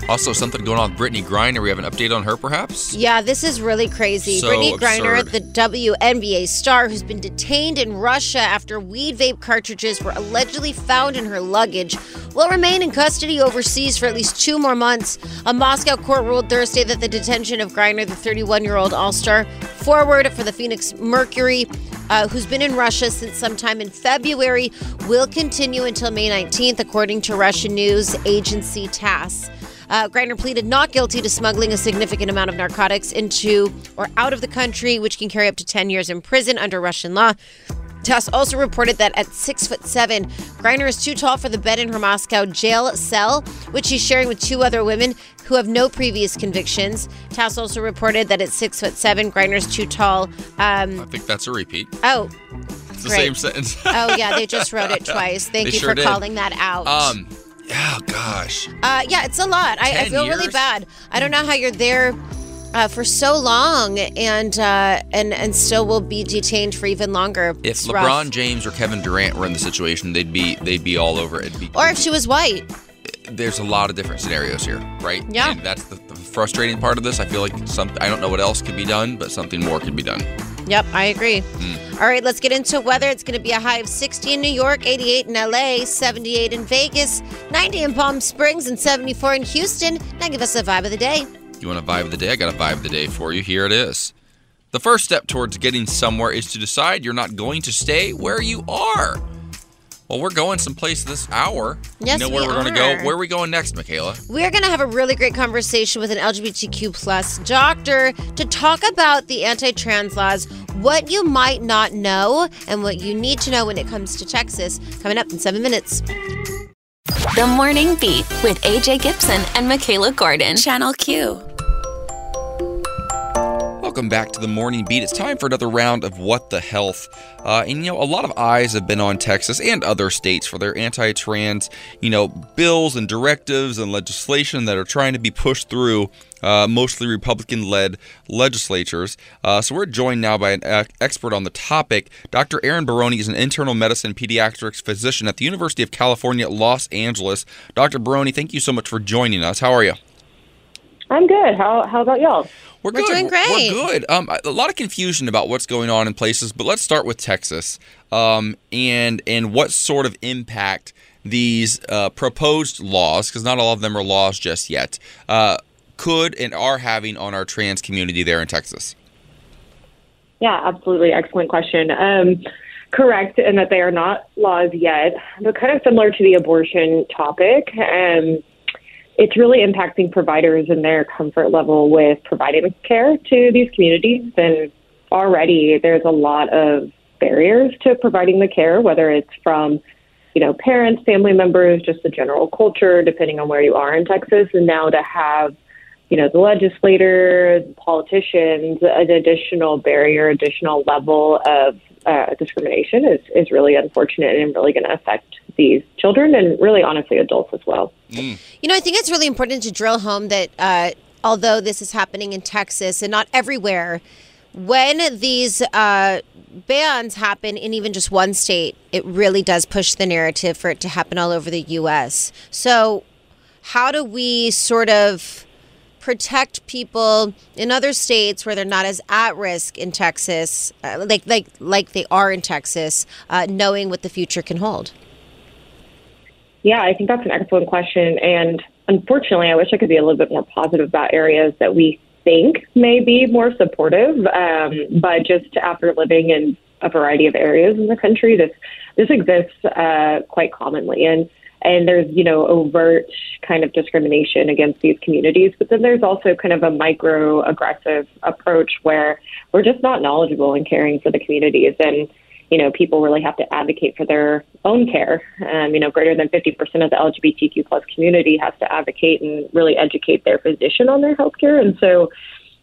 Also, something going on with Brittney Griner. We have an update on her, perhaps? Yeah, this is really crazy. So Brittney Griner, the WNBA star who's been detained in Russia after weed vape cartridges were allegedly found in her luggage, will remain in custody overseas for at least two more months. A Moscow court ruled Thursday that the detention of Griner, the 31 year old All Star forward for the Phoenix Mercury, uh, who's been in Russia since sometime in February, will continue until May 19th, according to Russian news agency TASS. Uh, Griner pleaded not guilty to smuggling a significant amount of narcotics into or out of the country, which can carry up to 10 years in prison under Russian law. TASS also reported that at six foot seven, Griner is too tall for the bed in her Moscow jail cell, which she's sharing with two other women who have no previous convictions. TASS also reported that at six foot seven, Griner's too tall. Um, I think that's a repeat. oh, It's the great. same sentence. oh yeah, they just wrote it <laughs> twice. Thank They you sure for did. calling that out. Um, oh gosh. Uh, yeah, it's a lot. I, I 10 feel really bad. I don't know how you're there uh, for so long and uh, and and still will be detained for even longer. If It's LeBron rough. James or Kevin Durant were in the situation, they'd be they'd be all over it. Be, or if she was white. there's a lot of different scenarios here, right? Yeah. And that's the, the frustrating part of this. I feel like some I don't know what else could be done, but something more could be done. Yep, I agree. Mm. All right, let's get into weather. It's going to be a high of 60 in New York, 88 in LA, 78 in Vegas, 90 in Palm Springs, and 74 in Houston. Now give us a vibe of the day. You want a vibe of the day? I got a vibe of the day for you. Here it is. The first step towards getting somewhere is to decide you're not going to stay where you are. Well, we're going someplace this hour. Yes, you know where we are going to go? Where are we going next, Michaela? We're going to have a really great conversation with an LGBTQ plus doctor to talk about the anti-trans laws, what you might not know, and what you need to know when it comes to Texas. Coming up in seven minutes. The Morning Beat with AJ Gibson and Michaela Gordon. Channel Q. Welcome back to the Morning Beat. It's time for another round of What the Health. Uh, and, you know, a lot of eyes have been on Texas and other states for their anti trans, you know, bills and directives and legislation that are trying to be pushed through uh, mostly Republican led legislatures. Uh, so we're joined now by an uh, expert on the topic. Dr. Erin Baroni is an internal medicine pediatrics physician at the University of California, Los Angeles. Dr. Baroni, thank you so much for joining us. How are you? I'm good. How how about y'all? We're, We're good. doing great. We're good. Um, a lot of confusion about what's going on in places, but let's start with Texas. Um, and and what sort of impact these uh, proposed laws, because not all of them are laws just yet, uh, could and are having on our trans community there in Texas. Yeah, absolutely. Excellent question. Um, correct in that they are not laws yet, but kind of similar to the abortion topic. Um, it's really impacting providers and their comfort level with providing care to these communities. And already there's a lot of barriers to providing the care, whether it's from you know, parents, family members, just the general culture, depending on where you are in Texas. And now to have, you know, the legislators, politicians, an additional barrier, additional level of uh, discrimination is, is really unfortunate and really going to affect these children and really honestly adults as well. Mm. You know, I think it's really important to drill home that uh, although this is happening in Texas and not everywhere, when these uh, bans happen in even just one state, it really does push the narrative for it to happen all over the U.S. So, how do we sort of protect people in other states where they're not as at risk in Texas, uh, like like like they are in Texas, uh, knowing what the future can hold? Yeah, I think that's an excellent question. And unfortunately, I wish I could be a little bit more positive about areas that we think may be more supportive. Um, but just after living in a variety of areas in the country, this this exists uh, quite commonly. And and there's you know overt kind of discrimination against these communities, but then there's also kind of a micro aggressive approach where we're just not knowledgeable in caring for the communities and you know, people really have to advocate for their own care. Um, you know, greater than 50% of the LGBTQ plus community has to advocate and really educate their physician on their health care. And so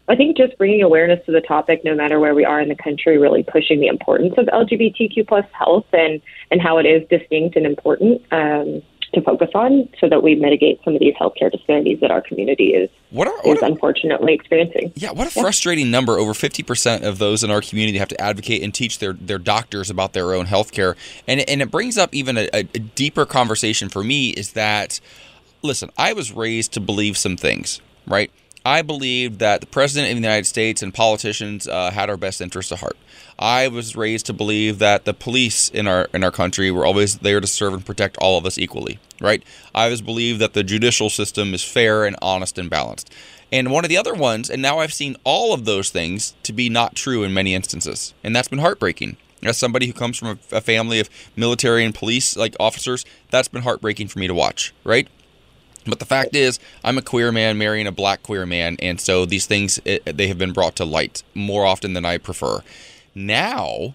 I think just bringing awareness to the topic, no matter where we are in the country, really pushing the importance of LGBTQ plus health and, and how it is distinct and important um, to focus on so that we mitigate some of these healthcare disparities that our community is, What are, is what are, unfortunately experiencing. yeah, what a frustrating number. Over 50% of those in our community have to advocate and teach their, their doctors about their own health care. And, and it brings up even a, a deeper conversation for me is that, listen, I was raised to believe some things, right? I believed that the president of the United States and politicians uh, had our best interests at heart. I was raised to believe that the police in our in our country were always there to serve and protect all of us equally, right? I always believed that the judicial system is fair and honest and balanced. And one of the other ones, and now I've seen all of those things to be not true in many instances, and that's been heartbreaking. As somebody who comes from a, a family of military and police like officers, that's been heartbreaking for me to watch, right? But the fact is, I'm a queer man marrying a black queer man, and so these things it, they have been brought to light more often than I prefer. Now,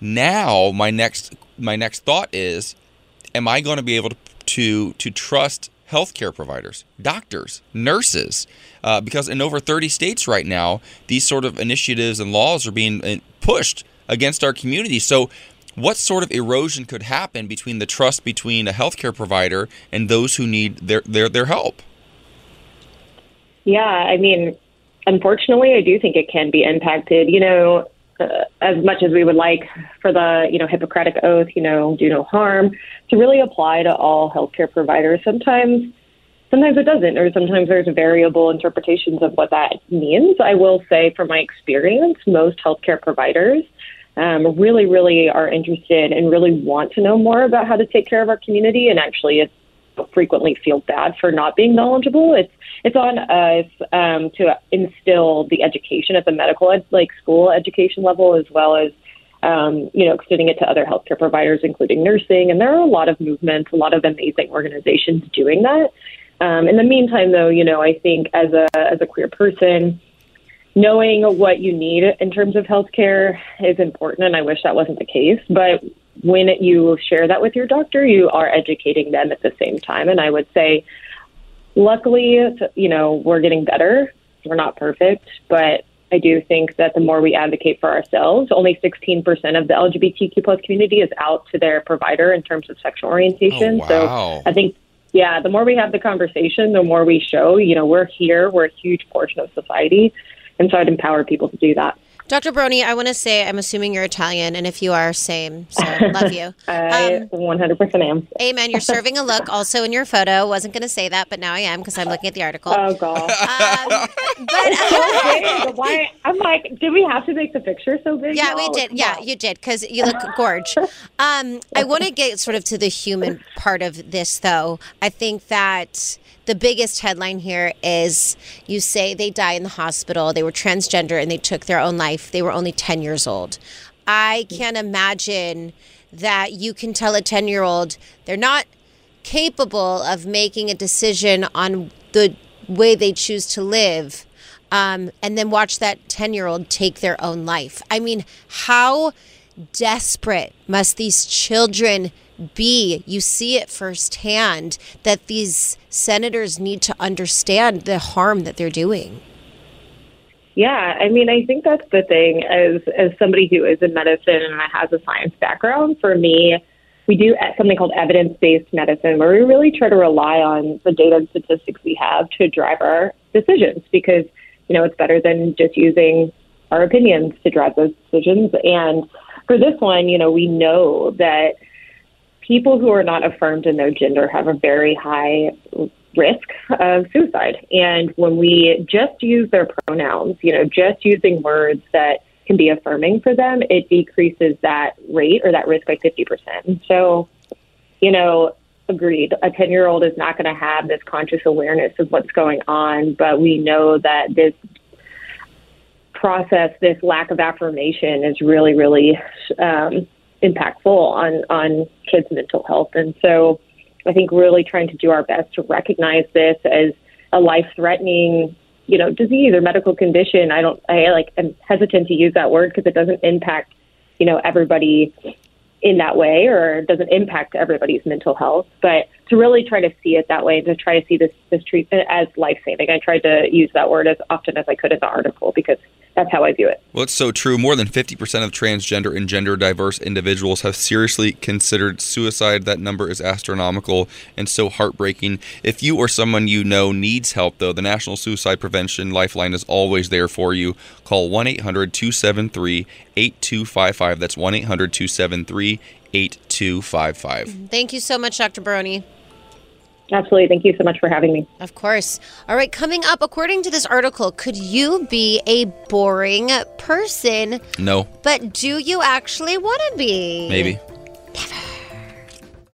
now my next my next thought is, am I going to be able to to, to trust healthcare providers, doctors, nurses? Uh, because in over 30 states right now, these sort of initiatives and laws are being uh, pushed against our community. So what sort of erosion could happen between the trust between a healthcare provider and those who need their their, their help? Yeah, I mean, unfortunately, I do think it can be impacted. You know, uh, as much as we would like for the you know Hippocratic oath, you know, do no harm, to really apply to all healthcare providers. Sometimes, sometimes it doesn't, or sometimes there's variable interpretations of what that means. I will say, from my experience, most healthcare providers um, really, really are interested and really want to know more about how to take care of our community, and actually, it's frequently feel bad for not being knowledgeable. It's it's on us um, to instill the education at the medical ed, like school education level as well as um, you know extending it to other healthcare providers, including nursing. And there are a lot of movements, a lot of amazing organizations doing that. Um, in the meantime, though, you know, I think as a as a queer person, knowing what you need in terms of healthcare is important, and I wish that wasn't the case. But when you share that with your doctor, you are educating them at the same time. And I would say, luckily, you know, we're getting better. We're not perfect, but I do think that the more we advocate for ourselves, only 16% of the LGBTQ plus community is out to their provider in terms of sexual orientation. Oh, wow. So I think, yeah, the more we have the conversation, the more we show, you know, we're here, we're a huge portion of society. And so I'd empower people to do that. Dr. Baroni, I want to say I'm assuming you're Italian, and if you are, same. So love you. <laughs> I um, 100% am. Amen. You're serving a look also in your photo. Wasn't going to say that, but now I am because I'm looking at the article. Oh god. Um, but <laughs> why? I'm like, did we have to make the picture so big? Yeah, no, we did. Yeah, you did because you look gorge. Um, I want to get sort of to the human part of this, though. I think that the biggest headline here is you say they die in the hospital, they were transgender and they took their own life. They were only 10 years old. I can't imagine that you can tell a 10 year old they're not capable of making a decision on the way they choose to live. Um, and then watch that 10 year old take their own life. I mean, how desperate must these children be? You see it firsthand that these senators need to understand the harm that they're doing. Yeah, I mean, I think that's the thing. As as somebody who is in medicine and has a science background, for me, we do something called evidence based medicine, where we really try to rely on the data and statistics we have to drive our decisions, because you know it's better than just using our opinions to drive those decisions. And for this one, you know, we know that people who are not affirmed in their gender have a very high risk of suicide. And when we just use their pronouns, you know, just using words that can be affirming for them, it decreases that rate or that risk by 50%. So, you know, agreed. A 10 year old is not going to have this conscious awareness of what's going on, but we know that this process, this lack of affirmation is really, really um, impactful on on kids' mental health. And so, I think really trying to do our best to recognize this as a life-threatening, you know, disease or medical condition. I don't, I like, am hesitant to use that word because it doesn't impact, you know, everybody in that way or doesn't impact everybody's mental health. But to really try to see it that way, to try to see this this treatment as life saving, I tried to use that word as often as I could in the article because that's how I view it. Well, it's so true. More than 50% of transgender and gender diverse individuals have seriously considered suicide. That number is astronomical and so heartbreaking. If you or someone you know needs help, though, the National Suicide Prevention Lifeline is always there for you. Call 1 800 273 8255. That's 1 800 273 8255. Thank you so much, Dr. Baroni. Absolutely. Thank you so much for having me. Of course. All right, coming up, according to this article, could you be a boring person? No. But do you actually want to be? Maybe.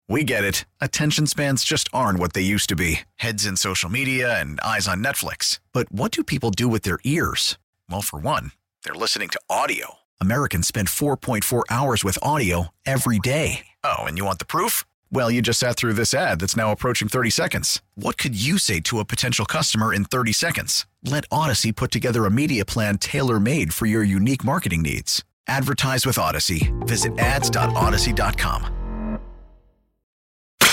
We get it. Attention spans just aren't what they used to be heads in social media and eyes on Netflix. But what do people do with their ears? Well, for one, they're listening to audio. Americans spend 4.4 hours with audio every day. Oh, and you want the proof? Well, you just sat through this ad that's now approaching 30 seconds. What could you say to a potential customer in 30 seconds? Let Audacy put together a media plan tailor made for your unique marketing needs. Advertise with Audacy. Visit ads.audacy.com.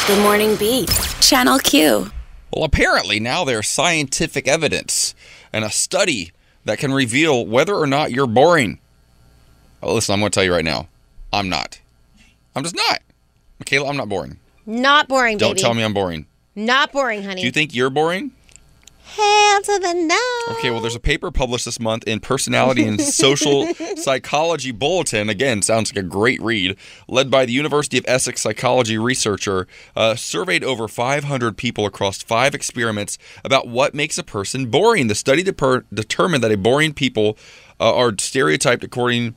Good morning, Beat. Channel Q. Well, apparently now there's scientific evidence and a study that can reveal whether or not you're boring. Oh, listen, I'm going to tell you right now, I'm not. I'm just not. Michaela, I'm not boring. Not boring, Don't baby. tell me I'm boring. Not boring, honey. Do you think you're boring? Hell to the no. Okay, well, there's a paper published this month in Personality and <laughs> Social Psychology Bulletin. Again, sounds like a great read. Led by the University of Essex psychology researcher, uh, surveyed over 500 people across five experiments about what makes a person boring. The study deper- determined that a boring people uh, are stereotyped according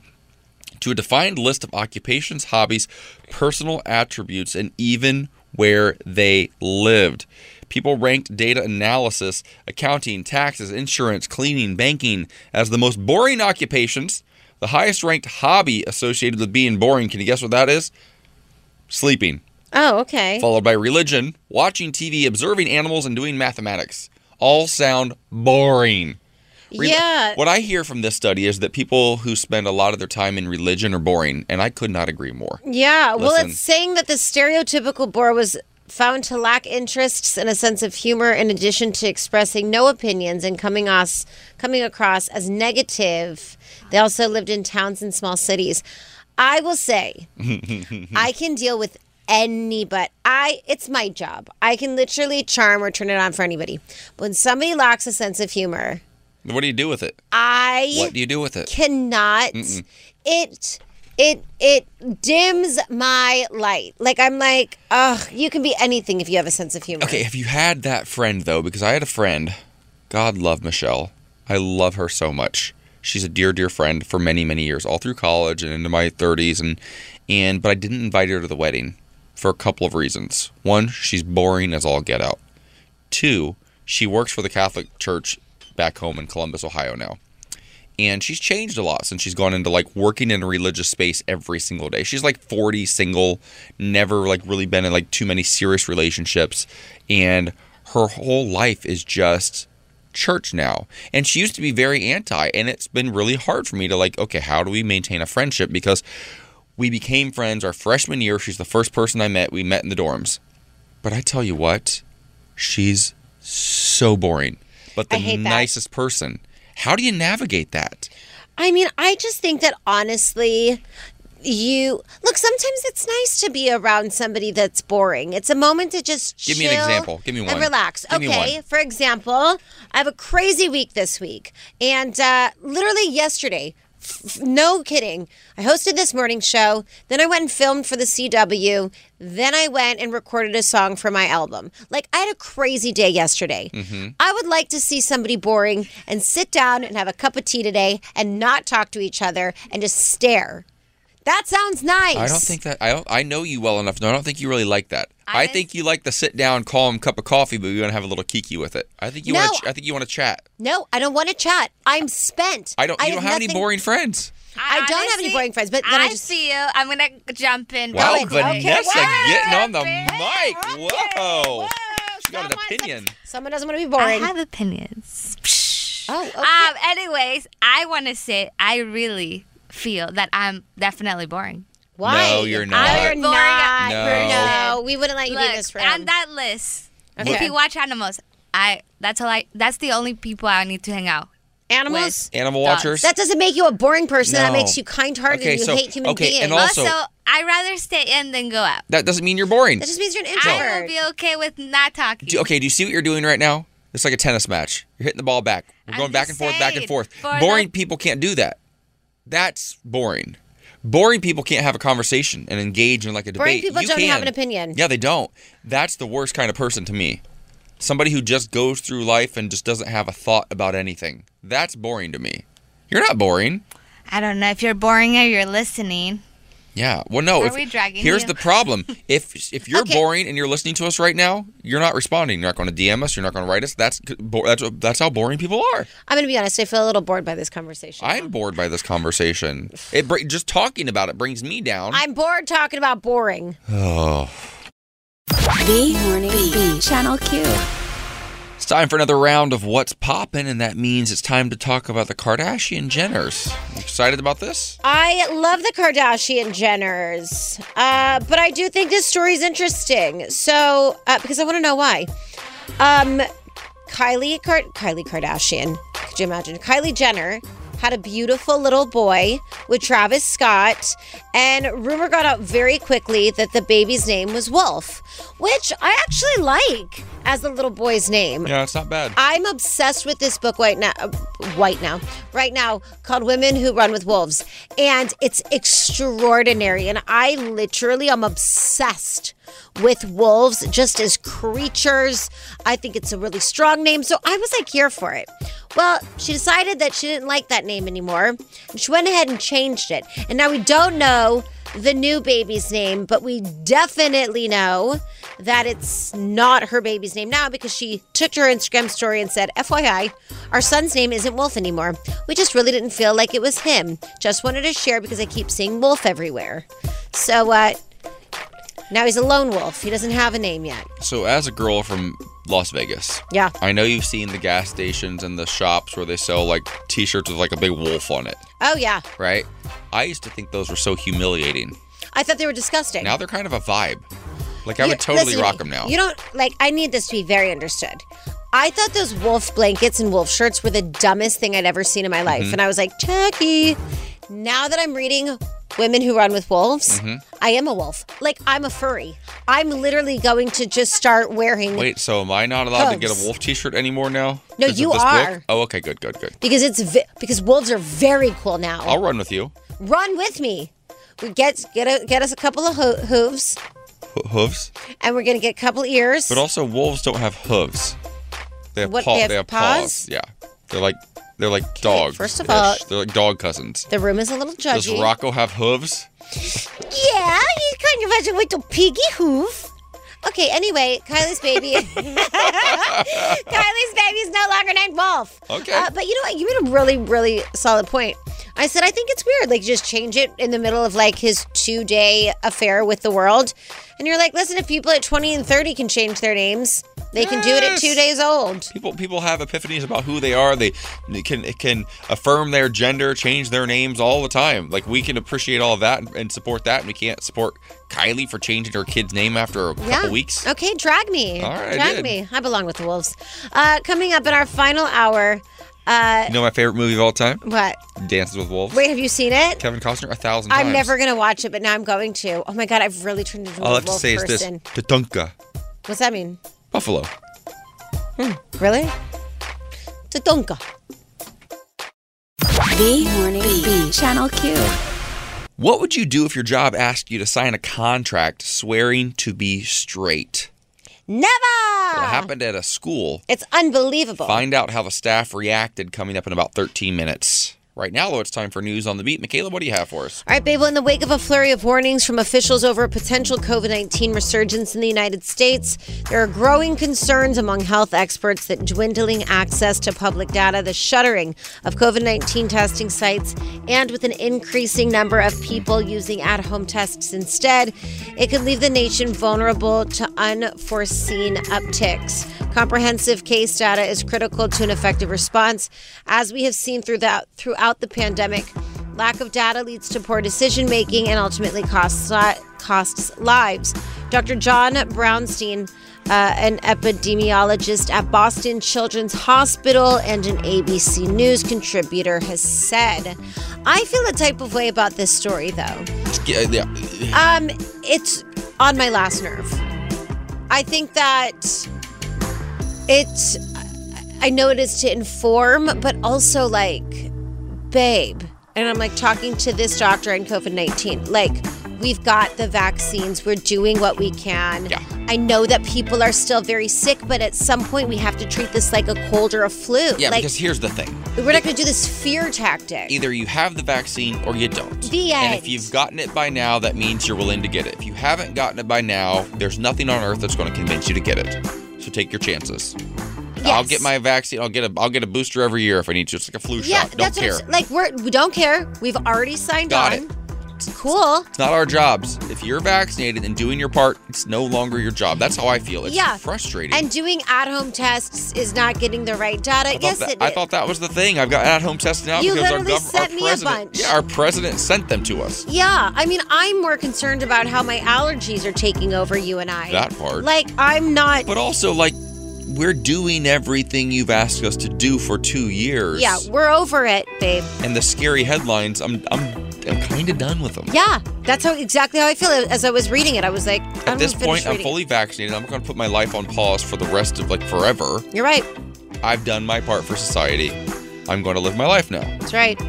to a defined list of occupations, hobbies, personal attributes, and even where they lived. People ranked data analysis, accounting, taxes, insurance, cleaning, banking as the most boring occupations. The highest ranked hobby associated with being boring, can you guess what that is? Sleeping. Oh, okay. Followed by religion, watching TV, observing animals, and doing mathematics. All sound boring. Yeah. What I hear from this study is that people who spend a lot of their time in religion are boring, and I could not agree more. Yeah, well, it's saying that the stereotypical bore was found to lack interests and a sense of humor in addition to expressing no opinions and coming us coming across as negative. They also lived in towns and small cities. I will say <laughs> I can deal with any but I it's my job. I can literally charm or turn it on for anybody. But when somebody lacks a sense of humor, What do you do with it? I What do you do with it? cannot Mm-mm. it it it dims my light like i'm like ugh you can be anything if you have a sense of humor Okay, have you had that friend though? Because I had a friend. God love Michelle. I love her so much. She's a dear, dear friend for many, many years, all through college and into my 30s, and and but I didn't invite her to the wedding for a couple of reasons. One, she's boring as all get out. Two, she works for the Catholic Church back home in Columbus, Ohio now. And she's changed a lot since she's gone into like working in a religious space every single day. She's like 40, single, never like really been in like too many serious relationships. And her whole life is just church now. And she used to be very anti. And it's been really hard for me to like, okay, how do we maintain a friendship? Because we became friends our freshman year. She's the first person I met. We met in the dorms. But I tell you what, she's so boring, but the hate that. nicest person. How do you navigate that? i mean i just think that honestly you look sometimes it's nice to be around somebody that's boring it's a moment to just Give me an example. Give me one. and relax Give okay for example i have a crazy week this week and uh, literally yesterday no kidding i hosted this morning show then i went and filmed for the cw then i went and recorded a song for my album like i had a crazy day yesterday Mm-hmm. I would like to see somebody boring and sit down and have a cup of tea today and not talk to each other and just stare. That sounds nice. I don't think that I don't. I know you well enough. No, I don't think you really like that. I, think you like the sit down, calm cup of coffee, but you want to have a little kiki with it. I think you No. want. To, I think you want to chat. No, I don't want to chat. I'm spent. I don't. You don't have any nothing- boring friends. I don't have any boring friends, but then I, just see you. I'm gonna jump in. Wow, really quick. Vanessa getting on the mic. Whoa. She got an opinion. Someone doesn't want to be boring. I have opinions. Oh, okay. Um. Anyways, I want to say I really feel that I'm definitely boring. Why? No, you're not. No, you're not. No. No, we wouldn't let you be in Look, this room. on that list, Okay. if you watch animals, I that's all I. That's the only people I need to hang out. Animals? Animal Dogs. watchers. That doesn't make you a boring person. That makes you kind-hearted Okay, and you so- hate human okay, beings. and also- I rather stay in than go out. That doesn't mean you're boring. that just means you're an introvert. I introvert. will be okay with not talking. Do, okay, do you see what you're doing right now? It's like a tennis match. You're hitting the ball back. We're going back and forth, back and forth. for Boring the- people can't do that. That's boring. Boring people can't have a conversation and engage in like a Boring debate. people You don't have an opinion. Yeah, they don't. That's the worst kind of person to me. Somebody who just goes through life and just doesn't have a thought about anything. That's boring to me. You're not boring. I don't know if you're boring or you're listening. Yeah. Well, no. Are if, we dragging here's you? the problem. <laughs> If if you're Okay. boring and you're listening to us right now, you're not responding. You're not going to DM us. You're not going to write us. That's that's that's how boring people are. I'm going to be honest. I feel a little bored by this conversation. I'm bored by this conversation. It br- just talking about it brings me down. I'm bored talking about boring. oh. The Morning Beat. Channel Q. It's time for another round of what's poppin', and that means it's time to talk about the Kardashian Jenners. You excited about this? I love the Kardashian Jenners, uh, but I do think this story is interesting. So, uh, because I want to know why. Um, Kylie Car- Kylie Kardashian, could you imagine? Kylie Jenner had a beautiful little boy with Travis Scott, and rumor got out very quickly that the baby's name was Wolf, which I actually like as the little boy's name. Yeah, it's not bad. I'm obsessed with this book right now, uh, white now, right now, called Women Who Run with Wolves. And it's extraordinary. And I literally am obsessed with wolves just as creatures. I think it's a really strong name. So I was like here for it. Well, she decided that she didn't like that name anymore. And she went ahead and changed it. And now we don't know the new baby's name, but we definitely know that it's not her baby's name now because she took to her Instagram story and said, FYI, our son's name isn't Wolf anymore. We just really didn't feel like it was him. Just wanted to share because I keep seeing Wolf everywhere. So, uh, now he's a lone wolf. He doesn't have a name yet. So, as a girl from Las Vegas, Yeah. I know you've seen the gas stations and the shops where they sell like T-shirts with like a big wolf on it, Oh, yeah. right? I used to think those were so humiliating. I thought they were disgusting. Now they're kind of a vibe. Like I You- would totally listen to rock them now. You don't like. I need this to be very understood. I thought those wolf blankets and wolf shirts were the dumbest thing I'd ever seen in my life, Mhm. and I was like, Chucky. Now that I'm reading Women Who Run with Wolves, Mhm. I am a wolf. Like I'm a furry. I'm literally going to just start wearing Wait, so am I not allowed to get a wolf T-shirt anymore now? No, you are. Book? Oh, okay, good, good, good. because it's vi- because wolves are very cool now. I'll run with you. Run with me. We get get a, get us a couple of ho- hooves, Ho- hooves, and we're gonna get a couple ears. but also wolves don't have hooves. They have, What, paw- they have paws. paws? Yeah, they're like they're like dogs. first of all- they're like dog cousins. the room is a little Does judgy. Rocco have hooves? Yeah, he's kind of has a little piggy hoof. Okay, anyway, Kylie's baby. <laughs> <laughs> Kylie's baby is no longer named Wolf. Okay. Uh, but you know what? You made a really, really solid point. I said, I think it's weird. Like, just change it in the middle of like his two day affair with the world. And you're like, listen, if people at 20 and 30 can change their names, they can do it at two days old. People people have epiphanies about who they are. They, they can can affirm their gender, change their names all the time. Like we can appreciate all of that and, and support that, and we can't support Kylie for changing her kid's name after a couple weeks. Okay, drag me. All right, drag did. me. I belong with the wolves. Uh, coming up in our final hour. Uh, You know my favorite movie of all time? what? Dances with Wolves. Wait, have you seen it? Kevin Costner a thousand times. I'm never gonna watch it, but now I'm going to. Oh my god, I've really turned into a All I have to wolf say is person. this: Tatanka, What's that mean? Buffalo. Hmm, really? Tatanka. The Morning Beat. Channel Q. What would you do if your job asked you to sign a contract swearing to be straight? Never. It happened at a school? It's unbelievable. Find out how the staff reacted coming up in about 13 minutes. Right now, though, it's time for news on the beat. Michaela, what do you have for us? All right, Babel, in the wake of a flurry of warnings from officials over a potential COVID 19 resurgence in the United States, there are growing concerns among health experts that dwindling access to public data, the shuttering of COVID 19 testing sites, and with an increasing number of people using at home tests instead, it could leave the nation vulnerable to unforeseen upticks. Comprehensive case data is critical to an effective response, as we have seen through that, throughout the pandemic. Lack of data leads to poor decision making and ultimately costs costs lives. Dr. John Brownstein, uh, an epidemiologist at Boston Children's Hospital and an ABC News contributor, has said. I feel a type of way about this story, though. Yeah, yeah. Um, it's on my last nerve. I think that it's. I know it is to inform, but also like, babe. And I'm like talking to this doctor in COVID 19. Like, we've got the vaccines, we're doing what we can. Yeah. I know that people are still very sick, but at some point we have to treat this like a cold or a flu. Yeah, like, because here's the thing. we're not going to do this fear tactic. Either you have the vaccine or you don't. The And if you've gotten it by now, that means you're willing to get it. If you haven't gotten it by now, there's nothing on earth that's going to convince you to get it. So take your chances. I'll get my vaccine. I'll get a I'll get a booster every year if I need to. It's like a flu Yeah, shot. Don't that's care. what I'm, like we're we don't care. We've already signed Got on. it. It's cool. It's not our jobs. If you're vaccinated and doing your part, it's no longer your job. That's how I feel. It's yeah, frustrating. And doing at-home tests is not getting the right data. I thought, yes, that, it I is. thought that was the thing. I've got at-home tests now You because our, gov- our sent me a president. bunch. Yeah, our president sent them to us. Yeah, I mean, I'm more concerned about how my allergies are taking over you and I. That part. Like, I'm not. But also, like, we're doing everything you've asked us to do for two years. Yeah, we're over it, babe. And the scary headlines, I'm I'm I'm kind of done with them. Yeah, that's how exactly how I feel. As I was reading it, I was like, I'm At this point, I'm fully vaccinated. I'm going to put my life on pause for the rest of like forever. You're right. I've done my part for society. I'm going to live my life now. That's right.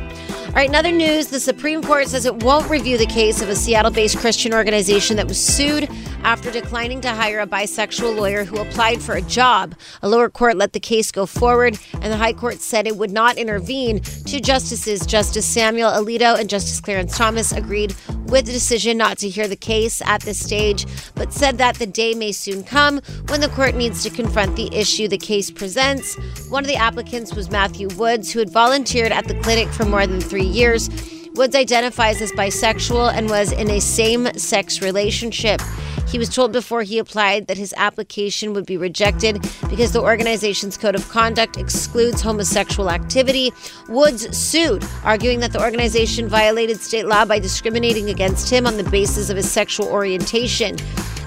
All right, in other news, the Supreme Court says it won't review the case of a Seattle based Christian organization that was sued after declining to hire a bisexual lawyer who applied for a job. A lower court let the case go forward, and the High Court said it would not intervene. Two justices, Justice Samuel Alito and Justice Clarence Thomas, agreed with the decision not to hear the case at this stage, but said that the day may soon come when the court needs to confront the issue the case presents. One of the applicants was Matthew Woods, who had volunteered at the clinic for more than three years. Woods identifies as bisexual and was in a same sex relationship. He was told before he applied that his application would be rejected because the organization's code of conduct excludes homosexual activity. Woods sued, arguing that the organization violated state law by discriminating against him on the basis of his sexual orientation.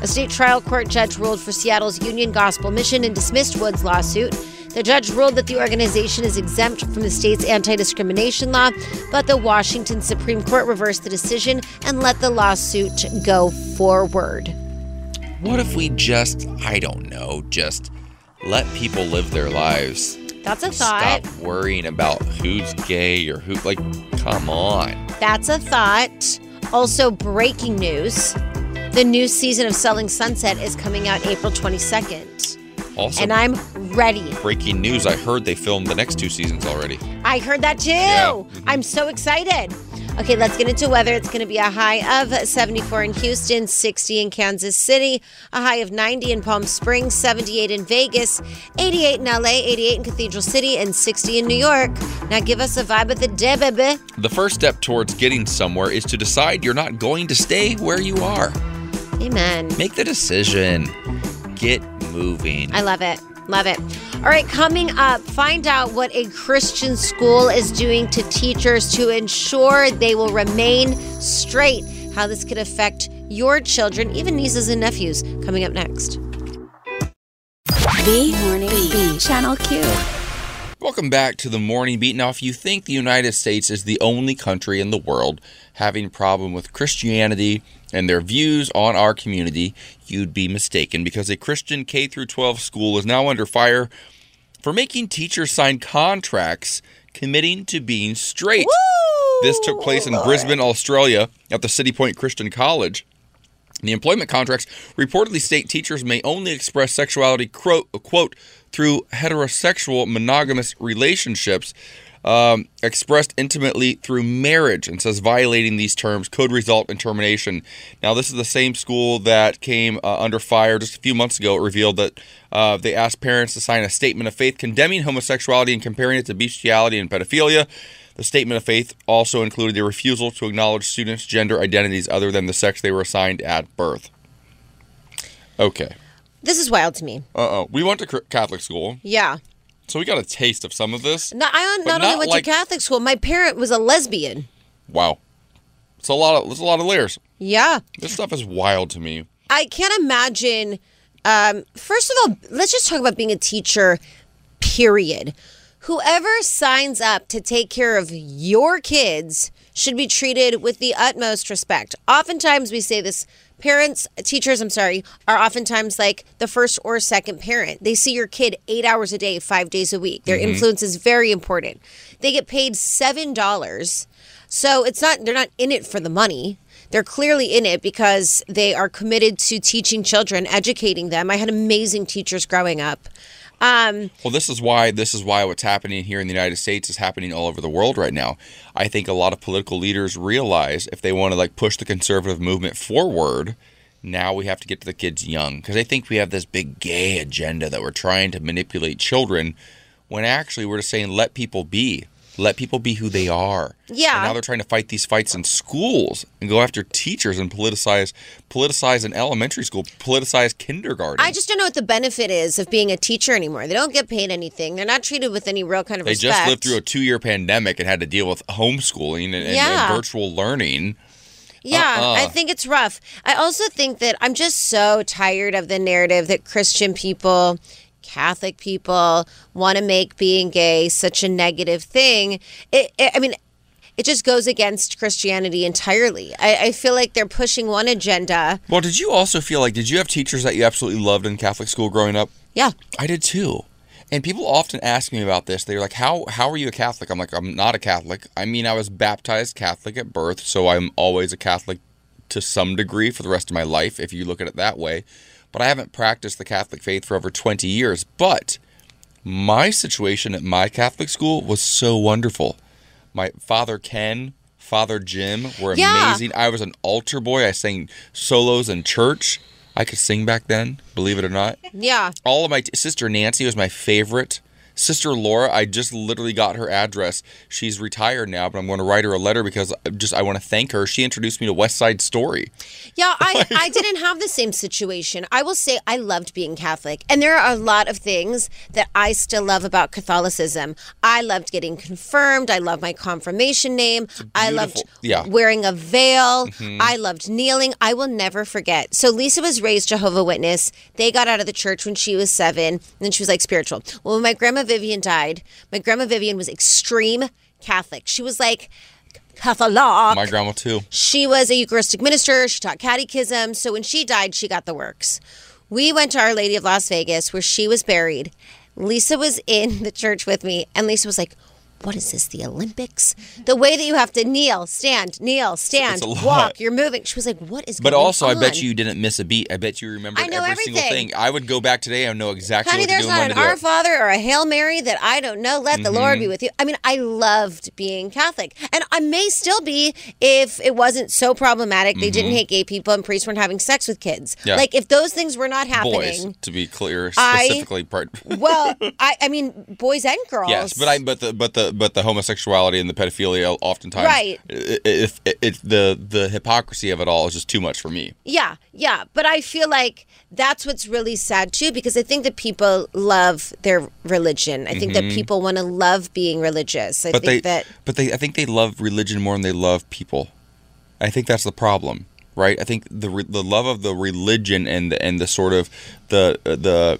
A state trial court judge ruled for Seattle's Union Gospel Mission and dismissed Woods' lawsuit. The judge ruled that the organization is exempt from the state's anti discrimination law, but the Washington Supreme Court reversed the decision and let the lawsuit go forward. What if we just, I don't know, just let people live their lives? That's a thought. Stop worrying about who's gay or who, like, come on. That's a thought. Also, breaking news the new season of Selling Sunset is coming out April 22nd. Also, And I'm ready. breaking news I heard they filmed the next two seasons already. I heard that too. Yeah. Mm-hmm. I'm so excited. Okay, let's get into weather. It's going to be a high of 74 in Houston, 60 in Kansas City, a high of 90 in Palm Springs, 78 in Vegas, 88 in LA, 88 in Cathedral City, and 60 in New York. Now give us a vibe of the day, baby. The first step towards getting somewhere is to decide you're not going to stay where you are. Amen. Make the decision. Get moving. I love it. Love it. All right, coming up, find out what a Christian school is doing to teachers to ensure they will remain straight. How this could affect your children, even nieces and nephews, coming up next. The Morning Beat. Channel Q. Welcome back to the Morning Beat. Now, if you think the United States is the only country in the world having a problem with Christianity and their views on our community, you'd be mistaken because a Christian K through 12 school is now under fire for making teachers sign contracts committing to being straight. This took place in Brisbane, Australia, at the Citipointe Christian College. The employment contracts reportedly state teachers may only express sexuality, quote, quote through heterosexual monogamous relationships um, expressed intimately through marriage and says violating these terms could result in termination. Now, this is the same school that came uh, under fire just a few months ago. It revealed that uh, they asked parents to sign a statement of faith condemning homosexuality and comparing it to bestiality and pedophilia. The statement of faith also included a refusal to acknowledge students' gender identities other than the sex they were assigned at birth. Okay. This is wild to me. Uh oh. We went to Catholic school, Yeah. So we got a taste of some of this. No, I But not, only went like- to Catholic school, my parent was a lesbian. Wow. It's a lot of there's a lot of layers. Yeah. This stuff is wild to me. I can't imagine. Um, first of all, let's just talk about being a teacher, period. Whoever signs up to take care of your kids should be treated with the utmost respect. Oftentimes, we say this parents, teachers, I'm sorry, are oftentimes like the first or second parent. They see your kid eight hours a day, five days a week. Their Mhm. influence is very important. They get paid $7. So it's not, they're not in it for the money. They're clearly in it because they are committed to teaching children, educating them. I had amazing teachers growing up. Um, Well, this is why this is why what's happening here in the United States is happening all over the world right now. I think a lot of political leaders realize if they want to like push the conservative movement forward, now we have to get to the kids young because they think we have this big gay agenda that we're trying to manipulate children when actually we're just saying let people be. Let people be who they are. Yeah. And now they're trying to fight these fights in schools and go after teachers and politicize politicize an elementary school, politicize kindergarten. I just don't know what the benefit is of being a teacher anymore. They don't get paid anything. They're not treated with any real kind of respect. They respect. just lived through a two year pandemic and had to deal with homeschooling and, and- and virtual learning. Yeah, Uh-uh. I think it's rough. I also think that I'm just so tired of the narrative that Christian people Catholic people want to make being gay such a negative thing. It, it, I mean, it just goes against Christianity entirely. I, I feel like they're pushing one agenda. Well, did you also feel like did you have teachers that you absolutely loved in Catholic school growing up? Yeah, I did too. And people often ask me about this. They're like, "How how are you a Catholic?" I'm like, "I'm not a Catholic. I mean, I was baptized Catholic at birth, so I'm always a Catholic to some degree for the rest of my life if you look at it that way. But I haven't practiced the Catholic faith for over 20 years. But my situation at my Catholic school was so wonderful. My father Ken, Father Jim were Yeah. amazing. I was an altar boy. I sang solos in church. I could sing back then, believe it or not. Yeah. All of my sister Nancy was my favorite. Sister Laura, I just literally got her address. She's retired now, but I'm going to write her a letter because I just I want to thank her. She introduced me to West Side Story. Yeah, I, <laughs> I didn't have the same situation. I will say I loved being Catholic. And there are a lot of things that I still love about Catholicism. I loved getting confirmed. I love my confirmation name. I loved yeah. wearing a veil. Mhm. I loved kneeling. I will never forget. So Lisa was raised Jehovah Witness. They got out of the church when she was seven. And then she was like spiritual. Well, when my grandma Vivian died, my grandma Vivian was extreme Catholic. She was like Catholic. My grandma too. She was a Eucharistic minister. She taught catechism. So when she died, she got the works. We went to Our Lady of Las Vegas where she was buried. Lisa was in the church with me, and Lisa was like, what is this, the Olympics? The way that you have to kneel, stand, kneel, stand, It's a lot. walk, you're moving. She was like, what is But going also, I bet you didn't miss a beat. I bet you remember I know every single everything. thing. I would go back today and know exactly Honey, what to there's do and not an Our. Father or a Hail Mary that I don't know. Let the Lord be with you. I mean, I loved being Catholic. And I may still be if it wasn't so problematic. They didn't Mhm. hate gay people and priests weren't having sex with kids. Yeah. Like, if those things were not happening. Boys, to be clear, I- specifically part. well, <laughs> I, I mean, boys and girls. Yes, but I but the but the but the homosexuality and the pedophilia oftentimes Right. It, it, it, it- the the hypocrisy of it all is just too much for me. Yeah, yeah. But I feel like that's what's really sad too, because I think that people love their religion. I think that Mhm. people want to love being religious. I but think they that but they I think they love religion more than they love people. I think that's the problem, right? I think the the love of the religion and the, and the sort of the the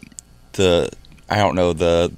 the I don't know the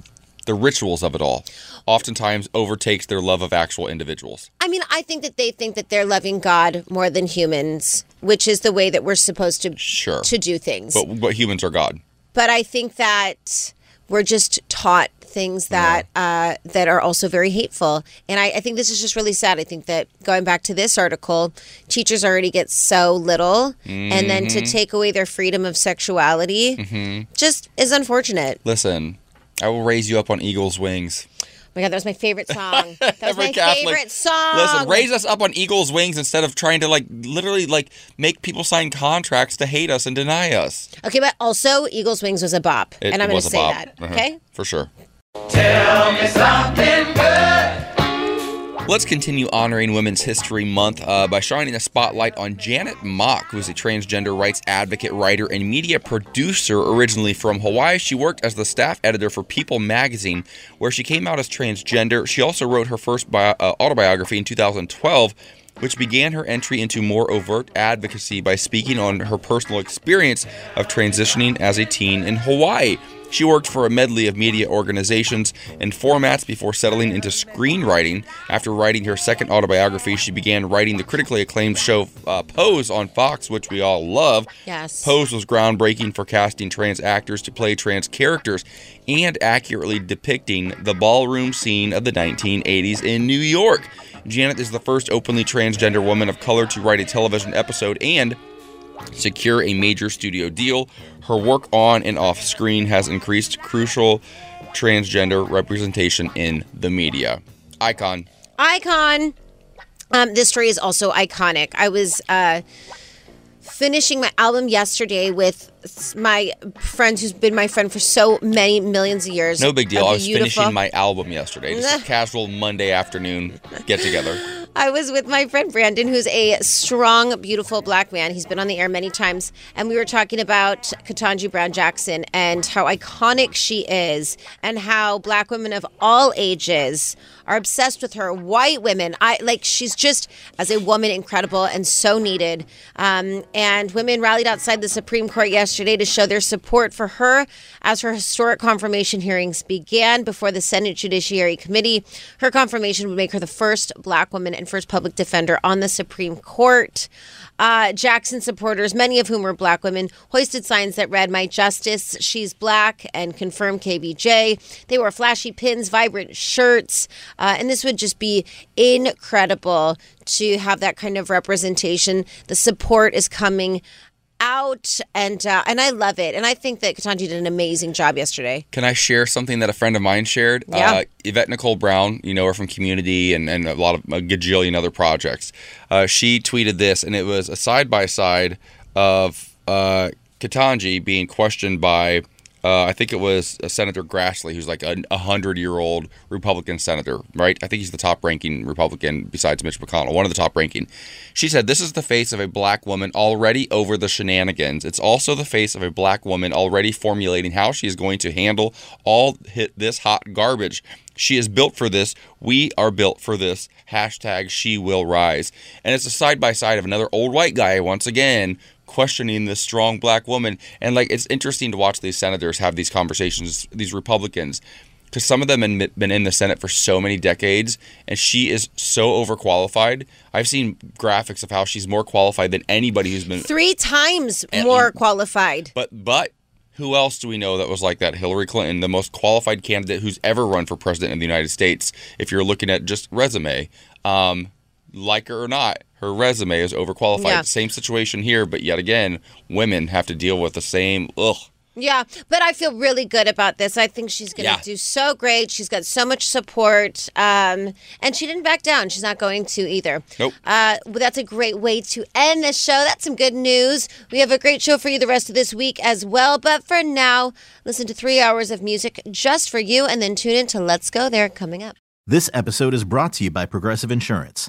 the rituals of it all oftentimes overtakes their love of actual individuals. I mean, I think that they think that they're loving God more than humans, which is the way that we're supposed to Sure. to do things. But but humans are God. But I think that we're just taught things that uh, that are also very hateful, and I, I think this is just really sad. I think that going back to this article, teachers already get so little, and then to Mhm. take away their freedom of sexuality hmm just is unfortunate. Listen, I will raise you up on eagle's wings. Oh my God, that was my favorite song. <laughs> That was Every my Catholic- favorite song. Listen, raise us up on eagle's wings instead of trying to like literally like make people sign contracts to hate us and deny us. Okay, but also Eagles Wings was a bop, It and I'm going was to a say bop. that. Uh-huh. Okay. For sure. Tell me something good. Let's continue honoring Women's History Month uh, by shining a spotlight on Janet Mock, who's a transgender rights advocate, writer, and media producer originally from Hawaii. She worked as the staff editor for People magazine, where she came out as transgender. She also wrote her first uh, autobiography in 2012, which began her entry into more overt advocacy by speaking on her personal experience of transitioning as a teen in Hawaii. She worked for a medley of media organizations and formats before settling into screenwriting. After writing her second autobiography, she began writing the critically acclaimed show uh, Pose on Fox, which we all love. Yes. Pose was groundbreaking for casting trans actors to play trans characters and accurately depicting the ballroom scene of the 1980s in New York. Janet is the first openly transgender woman of color to write a television episode and secure a major studio deal. Her work on and off screen has increased crucial transgender representation in the media. Icon. Icon. Um, this story is also iconic. I was uh, finishing my album yesterday with my friend who's been my friend for so many millions of years. No big deal. I was beautiful- finishing my album yesterday. Just a <laughs> casual Monday afternoon get together. I was with my friend Brandon, who's a strong, beautiful black man. He's been on the air many times. And we were talking about Ketanji Brown Jackson and how iconic she is, and how black women of all ages are obsessed with her. White women, I like she's just as a woman incredible and so needed. Um, and women rallied outside the Supreme Court yesterday to show their support for her as her historic confirmation hearings began before the Senate Judiciary Committee. Her confirmation would make her the first black woman and first public defender on the Supreme Court. Uh, Jackson supporters, many of whom were black women, hoisted signs that read, My Justice, She's Black, and confirmed KBJ. They wore flashy pins, vibrant shirts, uh, and this would just be incredible to have that kind of representation. The support is coming out and uh, and I love it and I think that Ketanji did an amazing job yesterday. Can I share something that a friend of mine shared? Yeah. Uh, Yvette Nicole Brown, you know her from Community and, and a lot of a gajillion other projects. Uh, she tweeted this, and it was a side by side of uh, Ketanji being questioned by. Uh, I think it was uh, Senator Grassley, who's like a hundred year old Republican senator, right? I think he's the top ranking Republican besides Mitch McConnell, one of the top ranking. She said, This is the face of a black woman already over the shenanigans. It's also the face of a black woman already formulating how she is going to handle all this hot garbage. She is built for this. We are built for this. Hashtag she will rise. And it's a side by side of another old white guy, once again, questioning this strong black woman. And like, it's interesting to watch these senators have these conversations, these Republicans, because some of them have been in the Senate for so many decades, and she is so overqualified. I've seen graphics of how she's more qualified than anybody who's been Three times more qualified. but but who else do we know that was like that? Hillary Clinton, the most qualified candidate who's ever run for president of the United States. If you're looking at just resume, um, like her or not, her resume is overqualified. Yeah. Same situation here, but yet again, women have to deal with the same ugh. Yeah, but I feel really good about this. I think she's going to Yeah. do so great. She's got so much support, um, and she didn't back down. She's not going to either. Nope. Uh, well, that's a great way to end the show. That's some good news. We have a great show for you the rest of this week as well. But for now, listen to three hours of music just for you, and then tune in to Let's Go There coming up. This episode is brought to you by Progressive Insurance.